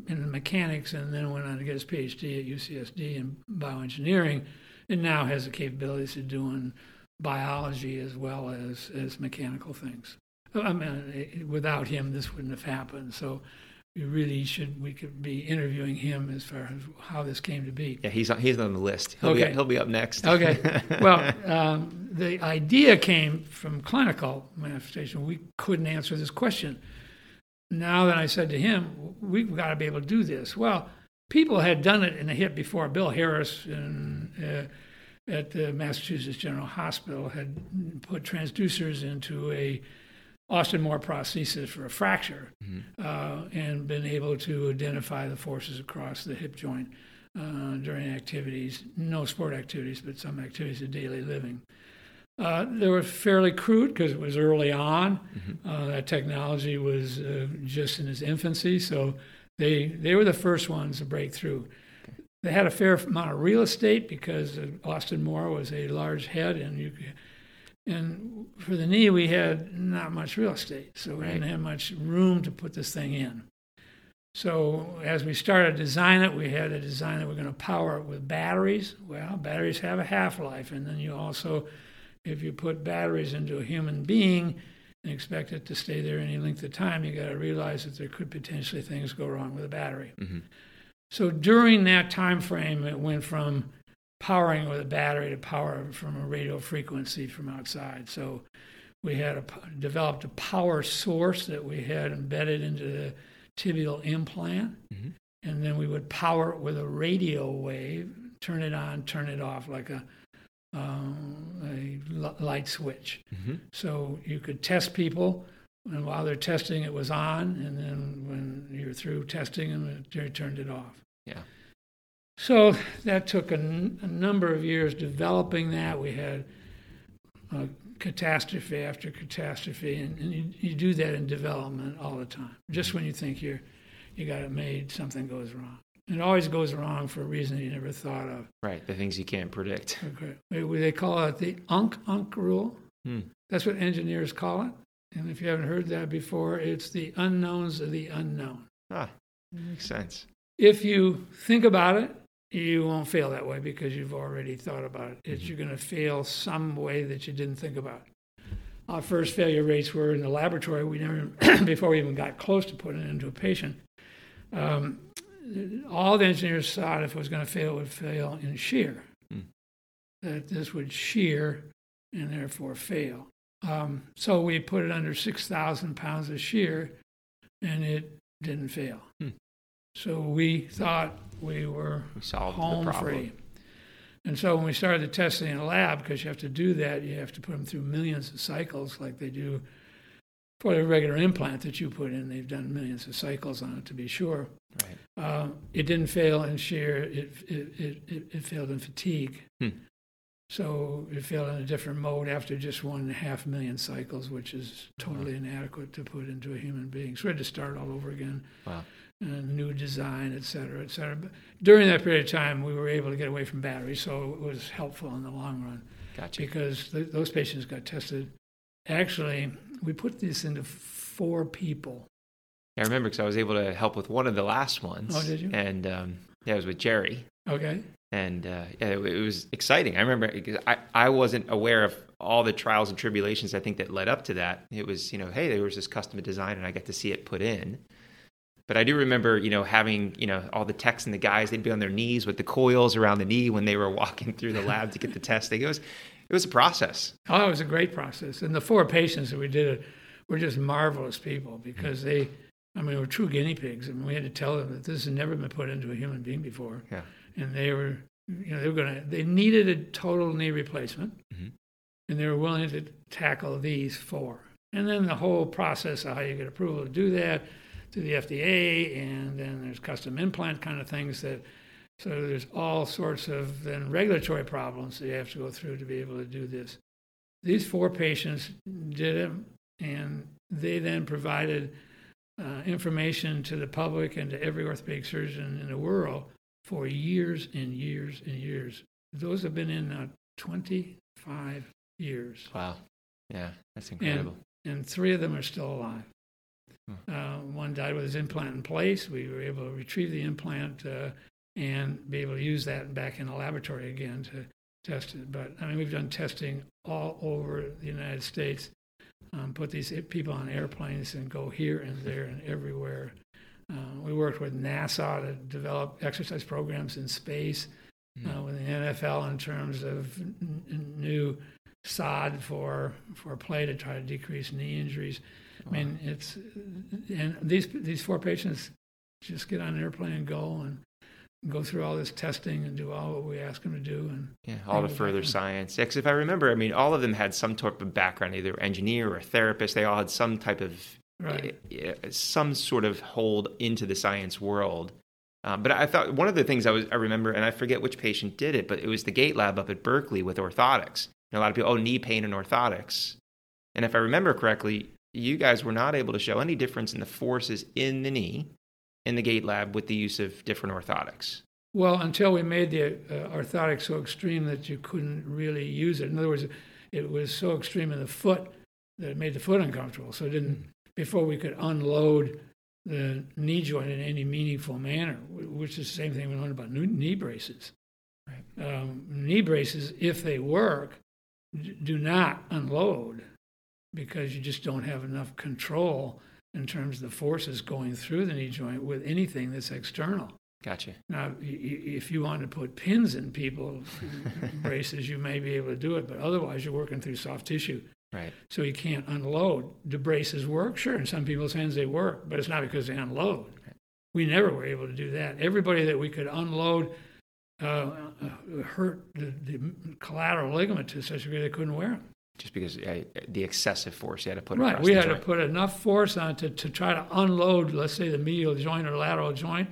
in mechanics and then went on to get his PhD at UCSD in bioengineering, and now has the capabilities of doing biology as well as as mechanical things. I mean, without him, this wouldn't have happened. So we really should we could be interviewing him as far as how this came to be. Yeah, he's on, he's on the list. He'll, Okay. be, he'll be up next. Okay. Well, um, the idea came from clinical manifestation. We couldn't answer this question. Now that I said to him, we've got to be able to do this. Well, people had done it in the hip before. Bill Harris in, uh, at the Massachusetts General Hospital had put transducers into a Austin Moore prosthesis for a fracture Mhm. uh, and been able to identify the forces across the hip joint uh, during activities, no sport activities, but some activities of daily living. Uh, they were fairly crude because it was early on. Uh, that technology was uh, just in its infancy, so they they were the first ones to break through. They had a fair amount of real estate because uh, Austin Moore was a large head, and you and for the knee we had not much real estate, so we didn't have much room to put this thing in. So as we started to design it, we had to design that We're going to power it with batteries. Well, batteries have a half life, and then you also, if you put batteries into a human being and expect it to stay there any length of time, you got to realize that there could potentially things go wrong with a battery. Mhm. So during that time frame, it went from powering with a battery to power from a radio frequency from outside. So we had a, developed a power source that we had embedded into the tibial implant, Mhm. and then we would power it with a radio wave, turn it on, turn it off like a um, a light switch. Mhm. So you could test people, and while they're testing, it was on, and then when you're through testing them, it, you turned it off. Yeah. So that took a, n- a number of years developing that. We had uh, catastrophe after catastrophe, and, and you, you do that in development all the time. Just when you think you're you got it made, something goes wrong. It always goes wrong for a reason you never thought of. Right, the things you can't predict. Okay. They- call it the Unk Unk rule. Hmm. That's what engineers call it. And if you haven't heard that before, it's the unknowns of the unknown. Ah, makes sense. If you think about it, you won't fail that way because you've already thought about it. It's, you're going to fail some way that you didn't think about. Our first failure rates were in the laboratory. We never, before we even got close to putting it into a patient, um, all the engineers thought if it was going to fail, it would fail in shear. Hmm. That this would shear and therefore fail. Um, so we put it under 6,000 pounds of shear and it didn't fail. Hmm. So we thought we were We solved the home problem. free. And so when we started the testing in a lab, because you have to do that, you have to put them through millions of cycles like they do for the regular implant that you put in. They've done millions of cycles on it to be sure. Right. Uh, it didn't fail in shear, it, it, it, it, it failed in fatigue. Hmm. So it failed in a different mode after just one and a half million cycles, which is totally inadequate to put into a human being. So we had to start all over again Wow. and new design, et cetera, et cetera. But during that period of time, we were able to get away from batteries, so it was helpful in the long run Gotcha. because th- those patients got tested. Actually, we put this into four people. I remember because I was able to help with one of the last ones. Oh, did you? And um, yeah, it was with Jerry. Okay. and uh, yeah, it, it was exciting. I remember because I, I wasn't aware of all the trials and tribulations I think that led up to that. It was you know, hey, there was this custom design, and I got to see it put in. But I do remember, you know, having you know all the techs and the guys. They'd be on their knees with the coils around the knee when they were walking through the lab to get the testing. It was it was a process. Oh, it was a great process. And the four patients that we did it were just marvelous people because they, I mean, were true guinea pigs. I mean, we had to tell them that this had never been put into a human being before. Yeah. And they were, you know, they were going to, they needed a total knee replacement Mhm. and they were willing to tackle these four. And then the whole process of how you get approval to do that through the FDA, and then there's custom implant kind of things that, so there's all sorts of then regulatory problems that you have to go through to be able to do this. These four patients did it, and they then provided uh, information to the public and to every orthopedic surgeon in the world for years and years and years. Those have been in uh, 25 years. Wow. Yeah, that's incredible. And, and three of them are still alive. Hmm. Uh, one died with his implant in place. We were able to retrieve the implant uh, and be able to use that back in the laboratory again to test it. But I mean, we've done testing all over the United States. Um, put these people on airplanes and go here and there and everywhere. Uh, we worked with NASA to develop exercise programs in space, mm. uh, with the NFL in terms of n- new sod for for play to try to decrease knee injuries. I mean, it's and these these four patients just get on an airplane and go and go through all this testing and do all what we ask them to do and yeah all the further science. Because if i remember i mean all of them had some type of background either engineer or therapist. They all had some type of right. some sort of hold into the science world. Um, but i thought one of the things i was i remember and i forget which patient did it but it was the gait lab up at berkeley with orthotics. And a lot of people oh knee pain and orthotics. And if i remember correctly you guys were not able to show any difference in the forces in the knee in the gait lab with the use of different orthotics? Well, until we made the uh, orthotics so extreme that you couldn't really use it. In other words, it was so extreme in the foot that it made the foot uncomfortable. So it didn't before we could unload the knee joint in any meaningful manner, which is the same thing we learned about knee braces. Right. Um, knee braces, if they work, do not unload because you just don't have enough control in terms of the forces going through the knee joint with anything that's external. Gotcha. Now, if you want to put pins in people's braces, you may be able to do it, but otherwise, you're working through soft tissue. Right. So you can't unload. Do braces work? Sure. In some people's hands, they work, but it's not because they unload. Right. We never were able to do that. Everybody that we could unload uh, uh, hurt the, the, collateral ligament to such a degree they couldn't wear them just because uh, the excessive force you had to put on right. We had joint. to put enough force on to, to try to unload, let's say, the medial joint or lateral joint.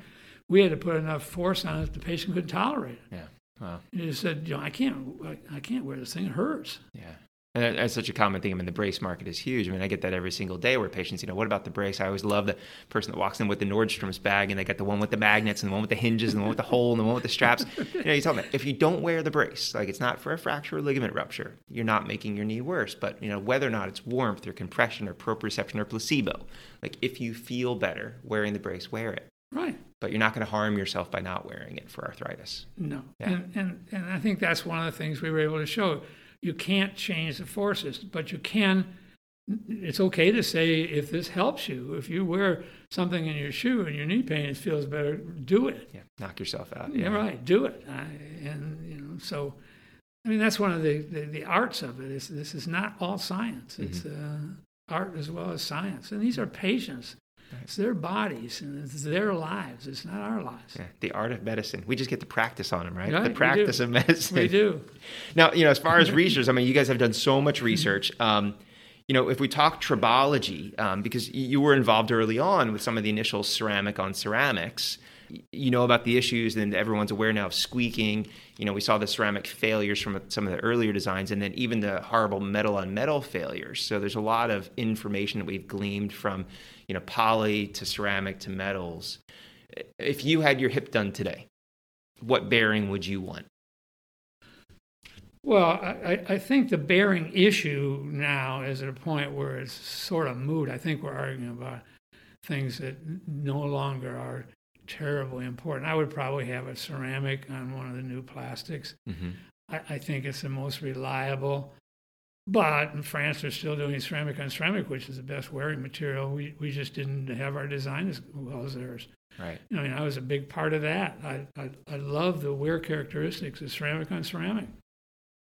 We had to put enough force on it the patient couldn't tolerate it. Yeah. Wow. He said, you know, I can't, I, I can't wear this thing. It hurts. Yeah. And that's such a common thing. I mean, the brace market is huge. I mean, I get that every single day where patients, you know, what about the brace? I always love the person that walks in with the Nordstrom's bag and they got the one with the magnets and the one with the hinges and the one with the hole and the one with the straps. you know, you tell them if you don't wear the brace, like it's not for a fracture or ligament rupture, you're not making your knee worse. But, you know, whether or not it's warmth or compression or proprioception or placebo, like if you feel better wearing the brace, wear it. Right. But you're not going to harm yourself by not wearing it for arthritis. No. Yeah. And, and, and I think that's one of the things we were able to show you can't change the forces, but you can. It's okay to say if this helps you. If you wear something in your shoe and your knee pain feels better, do it. Yeah, knock yourself out. Yeah, yeah. right. Do it. I, and you know, so I mean, that's one of the, the, the, arts of it. Is this is not all science. It's mm-hmm. uh, art as well as science. And these are patients it's their bodies and it's their lives. It's not our lives. Yeah, the art of medicine. We just get to practice on them, right? right the practice of medicine. We do. Now, you know, as far as research, I mean, you guys have done so much research. Um, you know, if we talk tribology, um, because you were involved early on with some of the initial ceramic on ceramics, you know about the issues, and everyone's aware now of squeaking. You know, we saw the ceramic failures from some of the earlier designs, and then even the horrible metal on metal failures. So there's a lot of information that we've gleaned from, you know, poly to ceramic to metals. If you had your hip done today, what bearing would you want? Well, I, I, think the bearing issue now is at a point where it's sort of moot. I think we're arguing about things that no longer are terribly important. I would probably have a ceramic on one of the new plastics. Mm-hmm. I, I, think it's the most reliable. But in France, they're still doing ceramic on ceramic, which is the best wearing material. We, we just didn't have our design as well as theirs. Right. I mean, I was a big part of that. I, I, I love the wear characteristics of ceramic on ceramic.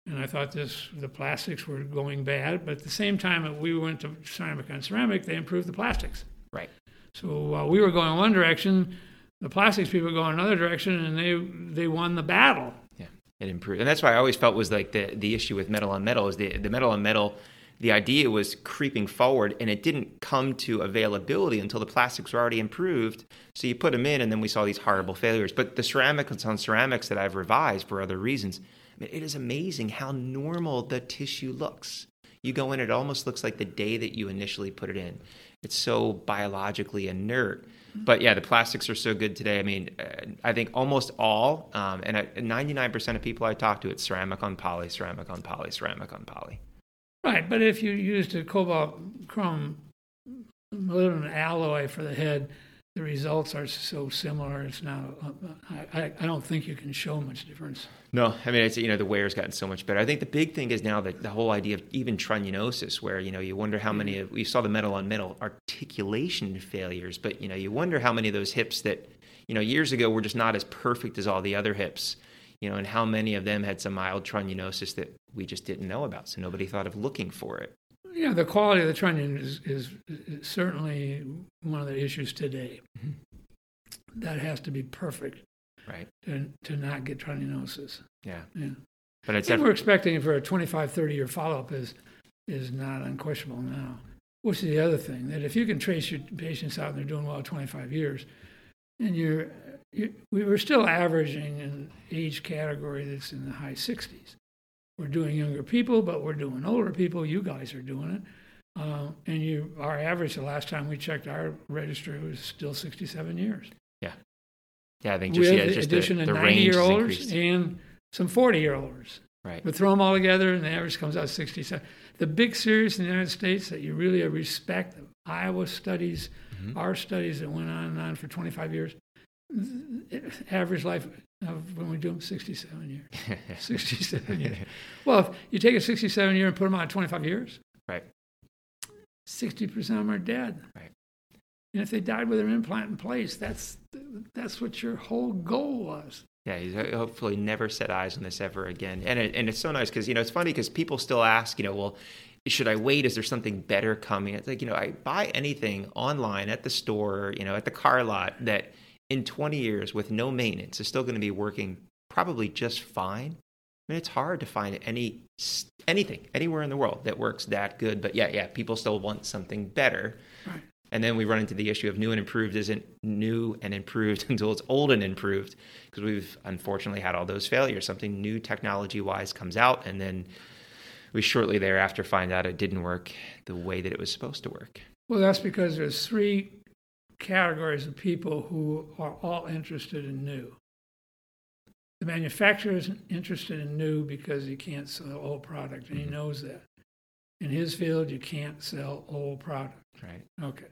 And I thought this the plastics were going bad, but at the same time that we went to ceramic on ceramic, they improved the plastics. Right. So while we were going one direction, the plastics people go in another direction, and they they won the battle. Yeah, it improved, and that's why I always felt was like the the issue with metal on metal is the the metal on metal. The idea was creeping forward, and it didn't come to availability until the plastics were already improved. So you put them in, and then we saw these horrible failures. But the ceramics on ceramics that I've revised for other reasons, I mean, it is amazing how normal the tissue looks You go in, it almost looks like the day that you initially put it in. It's so biologically inert. But yeah, the plastics are so good today. I mean, uh, I think almost all, um, and 99% of people I talk to, it's ceramic on poly, ceramic on poly, ceramic on poly. Right, but if you used a cobalt chrome molybdenum alloy for the head, the results are so similar. It's not. I, I don't think you can show much difference. No, I mean it's you know the wear's gotten so much better. I think the big thing is now that the whole idea of even trunnionosis, where you know you wonder how many of we saw the metal on metal articulation failures, but you know you wonder how many of those hips that you know years ago were just not as perfect as all the other hips, you know, and how many of them had some mild trunnionosis that we just didn't know about, so nobody thought of looking for it. Yeah, the quality of the trunnion is, is, is certainly one of the issues today. Mm-hmm. That has to be perfect, right? To, to not get trunnionitis. Yeah, yeah. But it's and we're expecting for a 25, 30 year follow up is is not unquestionable now. Which is the other thing that if you can trace your patients out and they're doing well 25 years, and you're, you're we were still averaging an age category that's in the high 60s we're doing younger people, but we're doing older people. You guys are doing it. Uh, and you, our average, the last time we checked our registry was still 67 years. Yeah. Yeah, I think just, With yeah, the just addition the, of 90 year olds and some 40 year olds. Right. But throw them all together, and the average comes out 67. The big series in the United States that you really respect, Iowa studies, Mm-hmm. our studies that went on and on for 25 years, average life of when we do them 67 years. 67 years. Well, if you take a 67 year and put them on 25 years, right. 60% of them are dead. Right. And if they died with their implant in place, that's that's what your whole goal was. Yeah, he's hopefully never set eyes on this ever again. And it, and it's so nice because you know it's funny because people still ask, you know, well, should I wait? Is there something better coming? It's like you know, I buy anything online at the store, you know, at the car lot that in 20 years with no maintenance is still going to be working probably just fine. I mean, it's hard to find any anything anywhere in the world that works that good. But yeah, yeah, people still want something better. Right. And then we run into the issue of new and improved isn't new and improved until it's old and improved because we've unfortunately had all those failures. Something new technology wise comes out, and then we shortly thereafter find out it didn't work the way that it was supposed to work. Well, that's because there's three categories of people who are all interested in new. The manufacturer is interested in new because he can't sell old product, and he knows that. In his field, you can't sell old product. Right. Okay.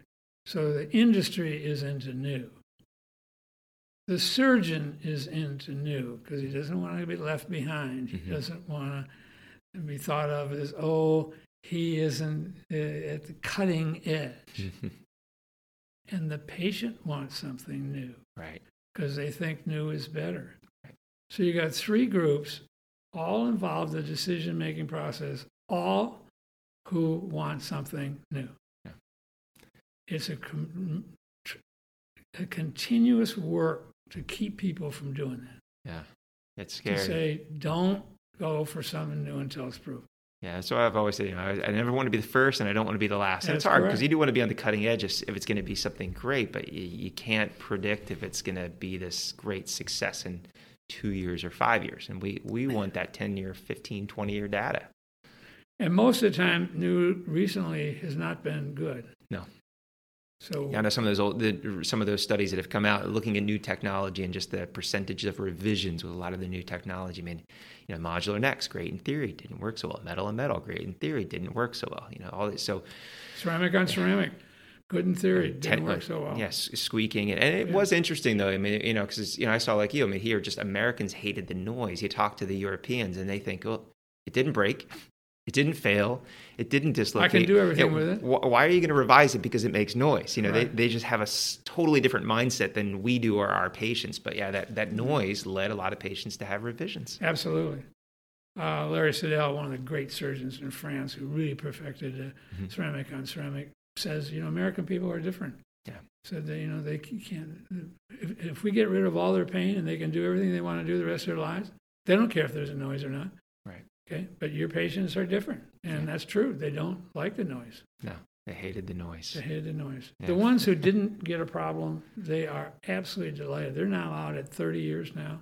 So the industry is into new. The surgeon is into new because he doesn't want to be left behind. Mm-hmm. He doesn't want to be thought of as, oh, he isn't uh, at the cutting edge. and the patient wants something new. Right. Because they think new is better. Right. So you got three groups, all involved in the decision making process, all who want something new. Yeah. It's a, a continuous work to keep people from doing that. Yeah. It's scary. To say, don't go for something new until it's proven. Yeah, so I've always said, you know, I, I, never want to be the first, and I don't want to be the last. And That's it's hard because you do want to be on the cutting edge if it's going to be something great, but you, you can't predict if it's going to be this great success in two years or five years. And we, we want that 10 year, 15, 20 year data. And most of the time, new recently has not been good. No. So Yeah, I know some of those old, the, some of those studies that have come out looking at new technology and just the percentage of revisions with a lot of the new technology. I mean, you know, modular necks, great in theory, didn't work so well. Metal and metal, great in theory, didn't work so well. You know, all this. So ceramic on ceramic, good in theory, didn't Ten- work so well. Yes, squeaking, and it Yeah. was interesting though. I mean, you know, because you know, I saw like you. I mean, here, just Americans hated the noise. You talk to the Europeans, and they think, well, it didn't break, it didn't fail, it didn't dislocate. I can do everything Yeah, with it. wh- why are you going to revise it because it makes noise? You know, Right. they they just have a s- totally different mindset than we do or our patients. But yeah, that that noise led a lot of patients to have revisions. Absolutely. Uh, Laurent Sedel, one of the great surgeons in France who really perfected uh, Mhm. ceramic on ceramic, says, you know, American people are different. Yeah. Said that, you know, they can't, if, if we get rid of all their pain and they can do everything they want to do the rest of their lives, they don't care if there's a noise or not. Okay. But your patients are different. And Yeah. that's true. They don't like the noise. No, they hated the noise. They hate the noise. Yeah. The ones who didn't get a problem, they are absolutely delighted. They're now out at 30 years now.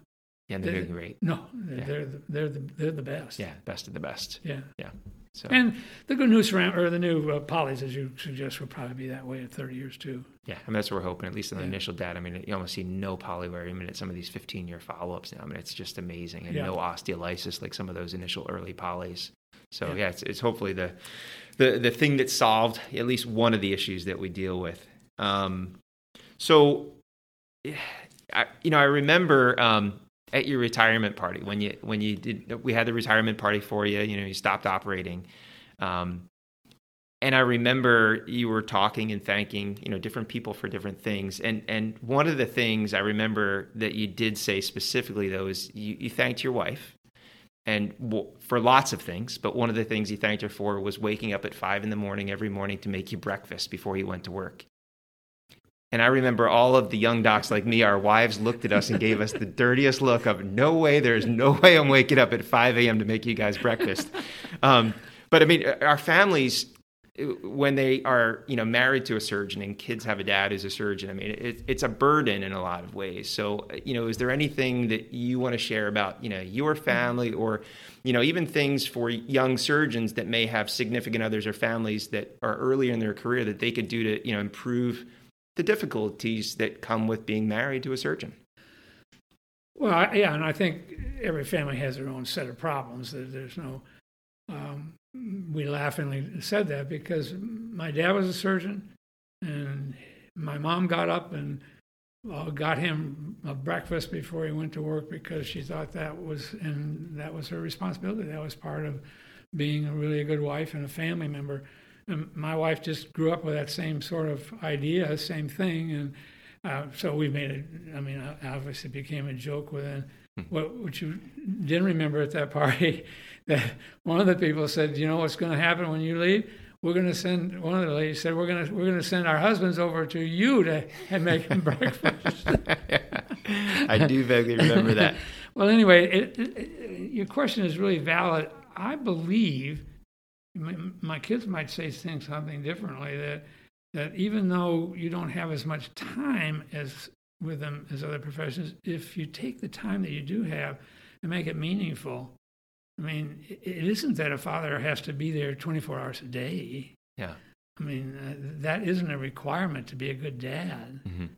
Yeah, and they're they- doing great. No, they're, Yeah. they're, the, they're, the, they're the best. Yeah, best of the best. Yeah. Yeah. So And the good news around, or the new uh, polys, as you suggest, will probably be that way in 30 years too. yeah, I mean that's what we're hoping. At least in the Yeah. initial data, I mean you almost see no polywear even at some of these 15 year follow ups now. I mean it's just amazing, and Yeah. no osteolysis like some of those initial early polys. So Yeah. yeah, it's, it's hopefully the the the thing that solved at least one of the issues that we deal with. Um, so, I, you know, I remember um, at your retirement party when you when you did we had the retirement party for you. You know, you stopped operating, um, and I remember you were talking and thanking you know different people for different things. And and one of the things I remember that you did say specifically though is you, you thanked your wife and for lots of things. But one of the things he thanked her for was waking up at five in the morning every morning to make you breakfast before you went to work. And I remember all of the young docs like me, our wives looked at us and gave us the dirtiest look of no way, there's no way I'm waking up at 5 a.m. to make you guys breakfast. Um, but I mean, uh, our families, uh, when they are you know married to a surgeon and kids have a dad who's a surgeon, I mean, it, it's a burden in a lot of ways. So uh, you know, is there anything that you want to share about you know your family or you know even things for young surgeons that may have significant others or families that are earlier in their career that they could do to you know improve the difficulties that come with being married to a surgeon? Well, yeah, and I think every family has their own set of problems. There- There's no, um, we laughingly said that because my dad was a surgeon, and my mom got up and uh, got him a breakfast before he went to work because she thought that was and that was her responsibility. That was part of being a really a good wife and a family member. And my wife just grew up with that same sort of idea, same thing, and uh, so we made it. I mean, obviously, it became a joke within. What, what you didn't remember at that party, that one of the people said, "You know what's going to happen when you leave? We're going to send." One of the ladies said, "We're going to we're going to send our husbands over to you to and make them breakfast." I do vaguely remember that. well, anyway, it, it, it- your question is really valid. I believe my, kids might say things something differently that that even though you don't have as much time as with them as other professions, if you take the time that you do have and make it meaningful, I mean, it, it isn't that a father has to be there 24 hours a day. Yeah. I mean, uh, that isn't a requirement to be a good dad. Mhm.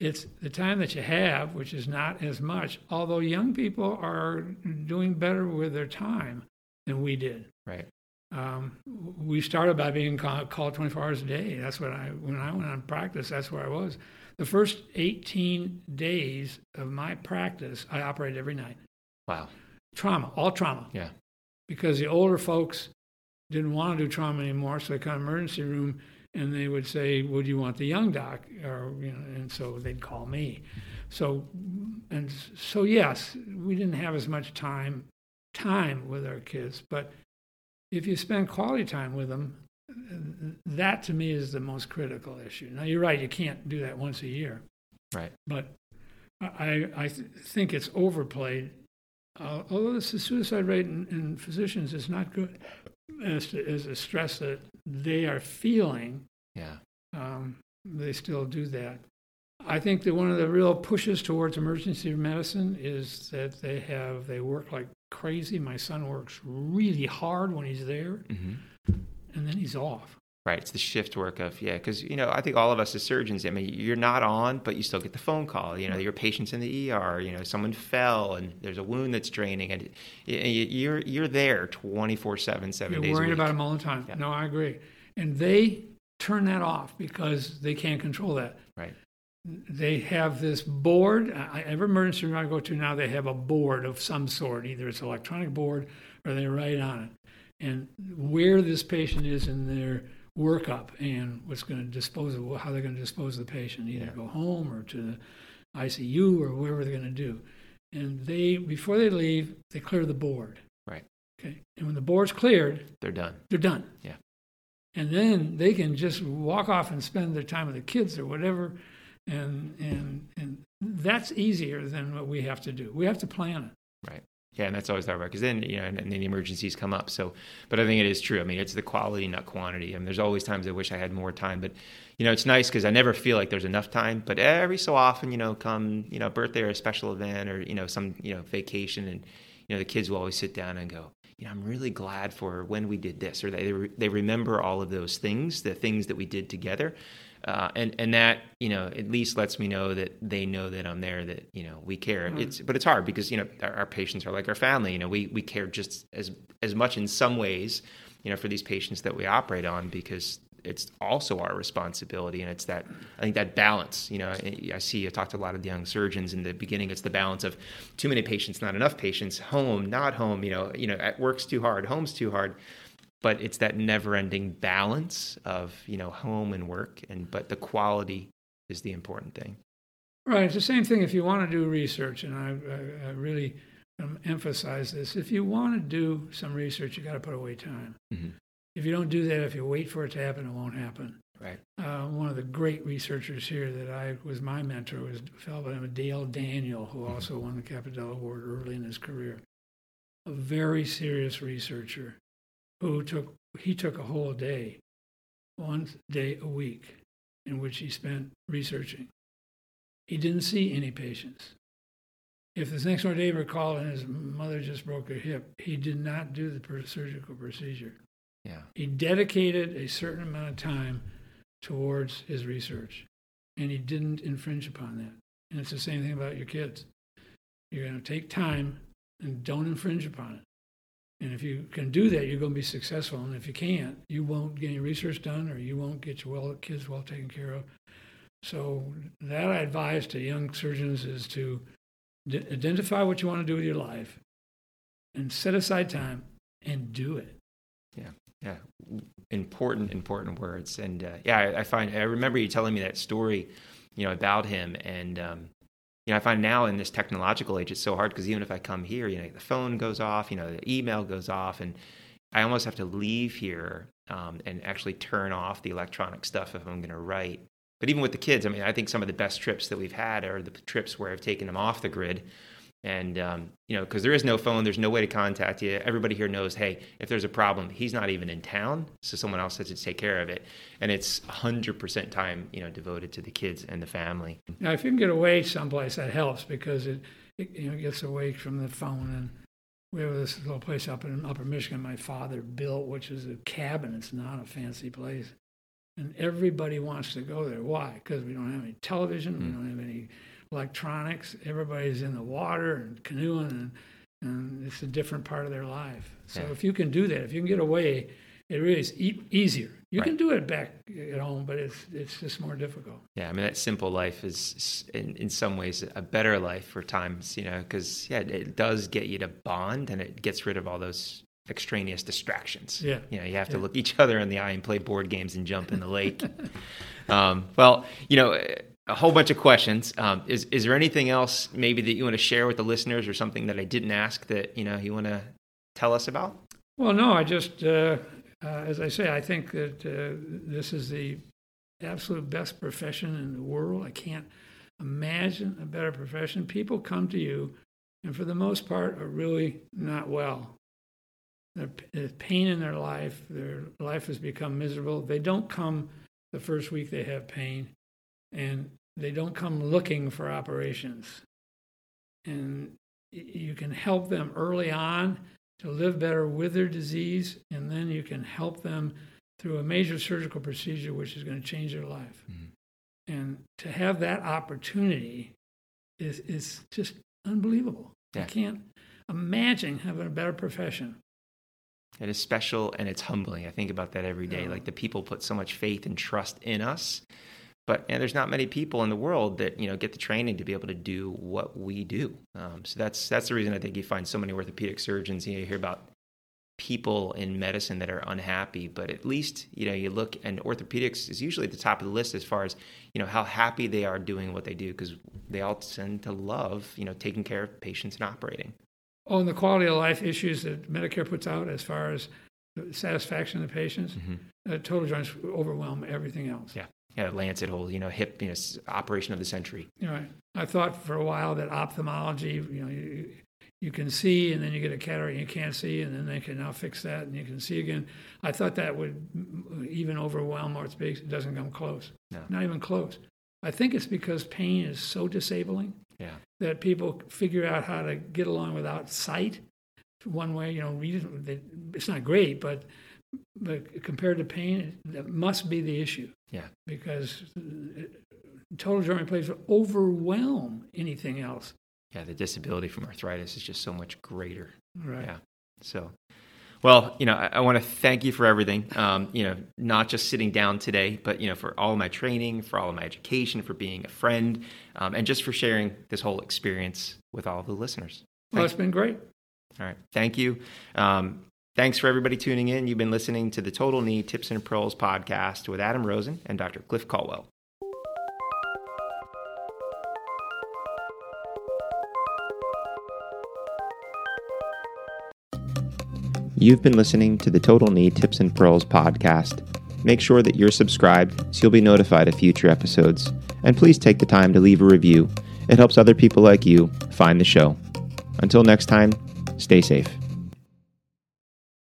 It's the time that you have, which is not as much, although young people are doing better with their time than we did. Right. Um, we started by being call, called 24 hours a day. That's what I, when I went on practice, that's where I was. The first 18 days of my practice, I operated every night. Wow. Trauma, all trauma. Yeah. Because the older folks didn't want to do trauma anymore, so they come emergency room and they would say, "Would you want the young doc?" Or you know, and so they'd call me. So, and so yes, we didn't have as much time time with our kids, but if you spend quality time with them, that to me is the most critical issue. Now you're right; you can't do that once a year, Right. but I I th- think it's overplayed. Uh, although the suicide rate in, in physicians is not good, as, to, as a stress that they are feeling, Yeah. um, they still do that. I think that one of the real pushes towards emergency medicine is that they have they work like crazy. My son works really hard when he's there, hmm and then he's off. Right. It's the shift work of, yeah, because, you know, I think all of us as surgeons, I mean, you're not on, but you still get the phone call. You know, your patient's in the ER, you know, someone fell and there's a wound that's draining and you're, you're there 24 7, seven You're days a worried about them all the time. Yeah. No, I agree. And they turn that off because they can't control that. Right. They have this board. I- Every emergency room I go to now, they have a board of some sort. Either it's an electronic board or they write on it. And where this patient is in their workup and what's going to dispose of, how they're going to dispose of the patient, either Yeah. go home or to the ICU or whatever they're going to do. And they, before they leave, they clear the board. Right. Okay. And when the board's cleared, They're done. they're done. Yeah. And then they can just walk off and spend their time with the kids or whatever. And, and, and that's easier than what we have to do. We have to plan it. Right. Yeah, and that's always hard because then you know, and, and then the emergencies come up. So, but I think it is true. I mean, it's the quality, not quantity. I mean, there's always times I wish I had more time, but you know, it's nice because I never feel like there's enough time. But every so often, you know, come you know, birthday or a special event or you know, some you know, vacation, and you know, the kids will always sit down and go, you know, I'm really glad for when we did this, or they they remember all of those things, the things that we did together, uh, and and that you know at least lets me know that they know that I'm there, that you know we care. Mm. It's but it's hard because you know our, our, patients are like our family. You know, we we care just as as much in some ways, you know, for these patients that we operate on because it's also our responsibility and it's that i think that balance you know i see i talked to a lot of young surgeons in the beginning it's the balance of too many patients not enough patients home not home you know you know at work's too hard home's too hard but it's that never-ending balance of you know home and work and but the quality is the important thing right it's the same thing if you want to do research and i, I, I really um, emphasize this if you want to do some research you got to put away time mm-hmm. If you don't do that, if you wait for it to happen, it won't happen. Right. Uh, one of the great researchers here that I was my mentor was a fellow by the name of Dale Daniel, who mm-hmm. also won the Capitol Award early in his career. A very serious researcher who took he took a whole day, one day a week, in which he spent researching. He didn't see any patients. If this next door neighbor called and his mother just broke her hip, he did not do the surgical procedure. Yeah. He dedicated a certain amount of time towards his research, and he didn't infringe upon that. And it's the same thing about your kids. You're going to take time and don't infringe upon it. And if you can do that, you're going to be successful. And if you can't, you won't get any research done, or you won't get your well, kids well taken care of. So that I advise to young surgeons is to d- identify what you want to do with your life, and set aside time and do it. Yeah yeah, important, important words. And uh, yeah, I, I, find I remember you telling me that story, you know, about him. And um, you know, I find now in this technological age, it's so hard because even if I come here, you know, the phone goes off, you know, the email goes off, and I almost have to leave here um, and actually turn off the electronic stuff if I'm going to write. But even with the kids, I mean, I think some of the best trips that we've had are the trips where I've taken them off the grid and um, you know because there is no phone there's no way to contact you. Everybody here knows hey if there's a problem he's not even in town so someone else has to take care of it. And it's 100% time you know devoted to the kids and the family. Now if you can get away someplace that helps because it, it you know gets away from the phone. And we have this little place up in upper michigan my father built which is a cabin. It's not a fancy place. And everybody wants to go there. Why? Because we don't have any television mm. we hmm. don't have any electronics. Everybody's in the water and canoeing, and, and it's a different part of their life. So yeah. if you can do that, if you can get away, it really is e- easier. You right. can do it back at home, but it's it's just more difficult. Yeah, I mean that simple life is in in some ways a better life for times, you know, because yeah, it does get you to bond and it gets rid of all those extraneous distractions. Yeah, you know, you have to yeah. look each other in the eye and play board games and jump in the lake. um, well, you know a whole bunch of questions. Um, is is there anything else maybe that you want to share with the listeners, or something that I didn't ask that you know you want to tell us about? Well, no, I just uh, uh, as I say, I think that uh, this is the absolute best profession in the world. I can't imagine a better profession. People come to you, and for the most part, are really not well. There's pain in their life. Their life has become miserable. They don't come the first week they have pain and they don't come looking for operations. And you can help them early on to live better with their disease, and then you can help them through a major surgical procedure which is going to change their life. Mm-hmm. And to have that opportunity is, is just unbelievable. Yeah. I can't imagine having a better profession. It is special and it's humbling. I think about that every day. Yeah. Like the people put so much faith and trust in us but and there's not many people in the world that you know get the training to be able to do what we do. Um, so that's that's the reason I think you find so many orthopedic surgeons. You, know, you hear about people in medicine that are unhappy, but at least you know you look and orthopedics is usually at the top of the list as far as you know how happy they are doing what they do because they all tend to love you know taking care of patients and operating. Oh, and the quality of life issues that Medicare puts out as far as satisfaction of the patients, mm-hmm. uh, total joints overwhelm everything else. Yeah you know, Lancet whole, you know, hip, you know, operation of the century. Right. I thought for a while that ophthalmology, you know, you, you can see and then you get a cataract and you can't see and then they can now fix that and you can see again. I thought that would even overwhelm orthopedics. It doesn't come close. No. Not even close. I think it's because pain is so disabling yeah. that people figure out how to get along without sight one way. You know, it's not great, but but compared to pain, that must be the issue. Yeah. Because uh, total joint replacement overwhelm anything else. Yeah, the disability from arthritis is just so much greater. Right. Yeah. So, well, you know, I, I want to thank you for everything. Um, you know, not just sitting down today, but you know, for all of my training, for all of my education, for being a friend, um, and just for sharing this whole experience with all of the listeners. Well, it's been great. All right. Thank you. Um, thanks for everybody tuning in. You've been listening to the Total Knee Tips and Pearls podcast with Adam Rosen and Dr. Cliff Colwell. You've been listening to the Total Knee Tips and Pearls podcast. Make sure that you're subscribed so you'll be notified of future episodes. And please take the time to leave a review. It helps other people like you find the show. Until next time, stay safe.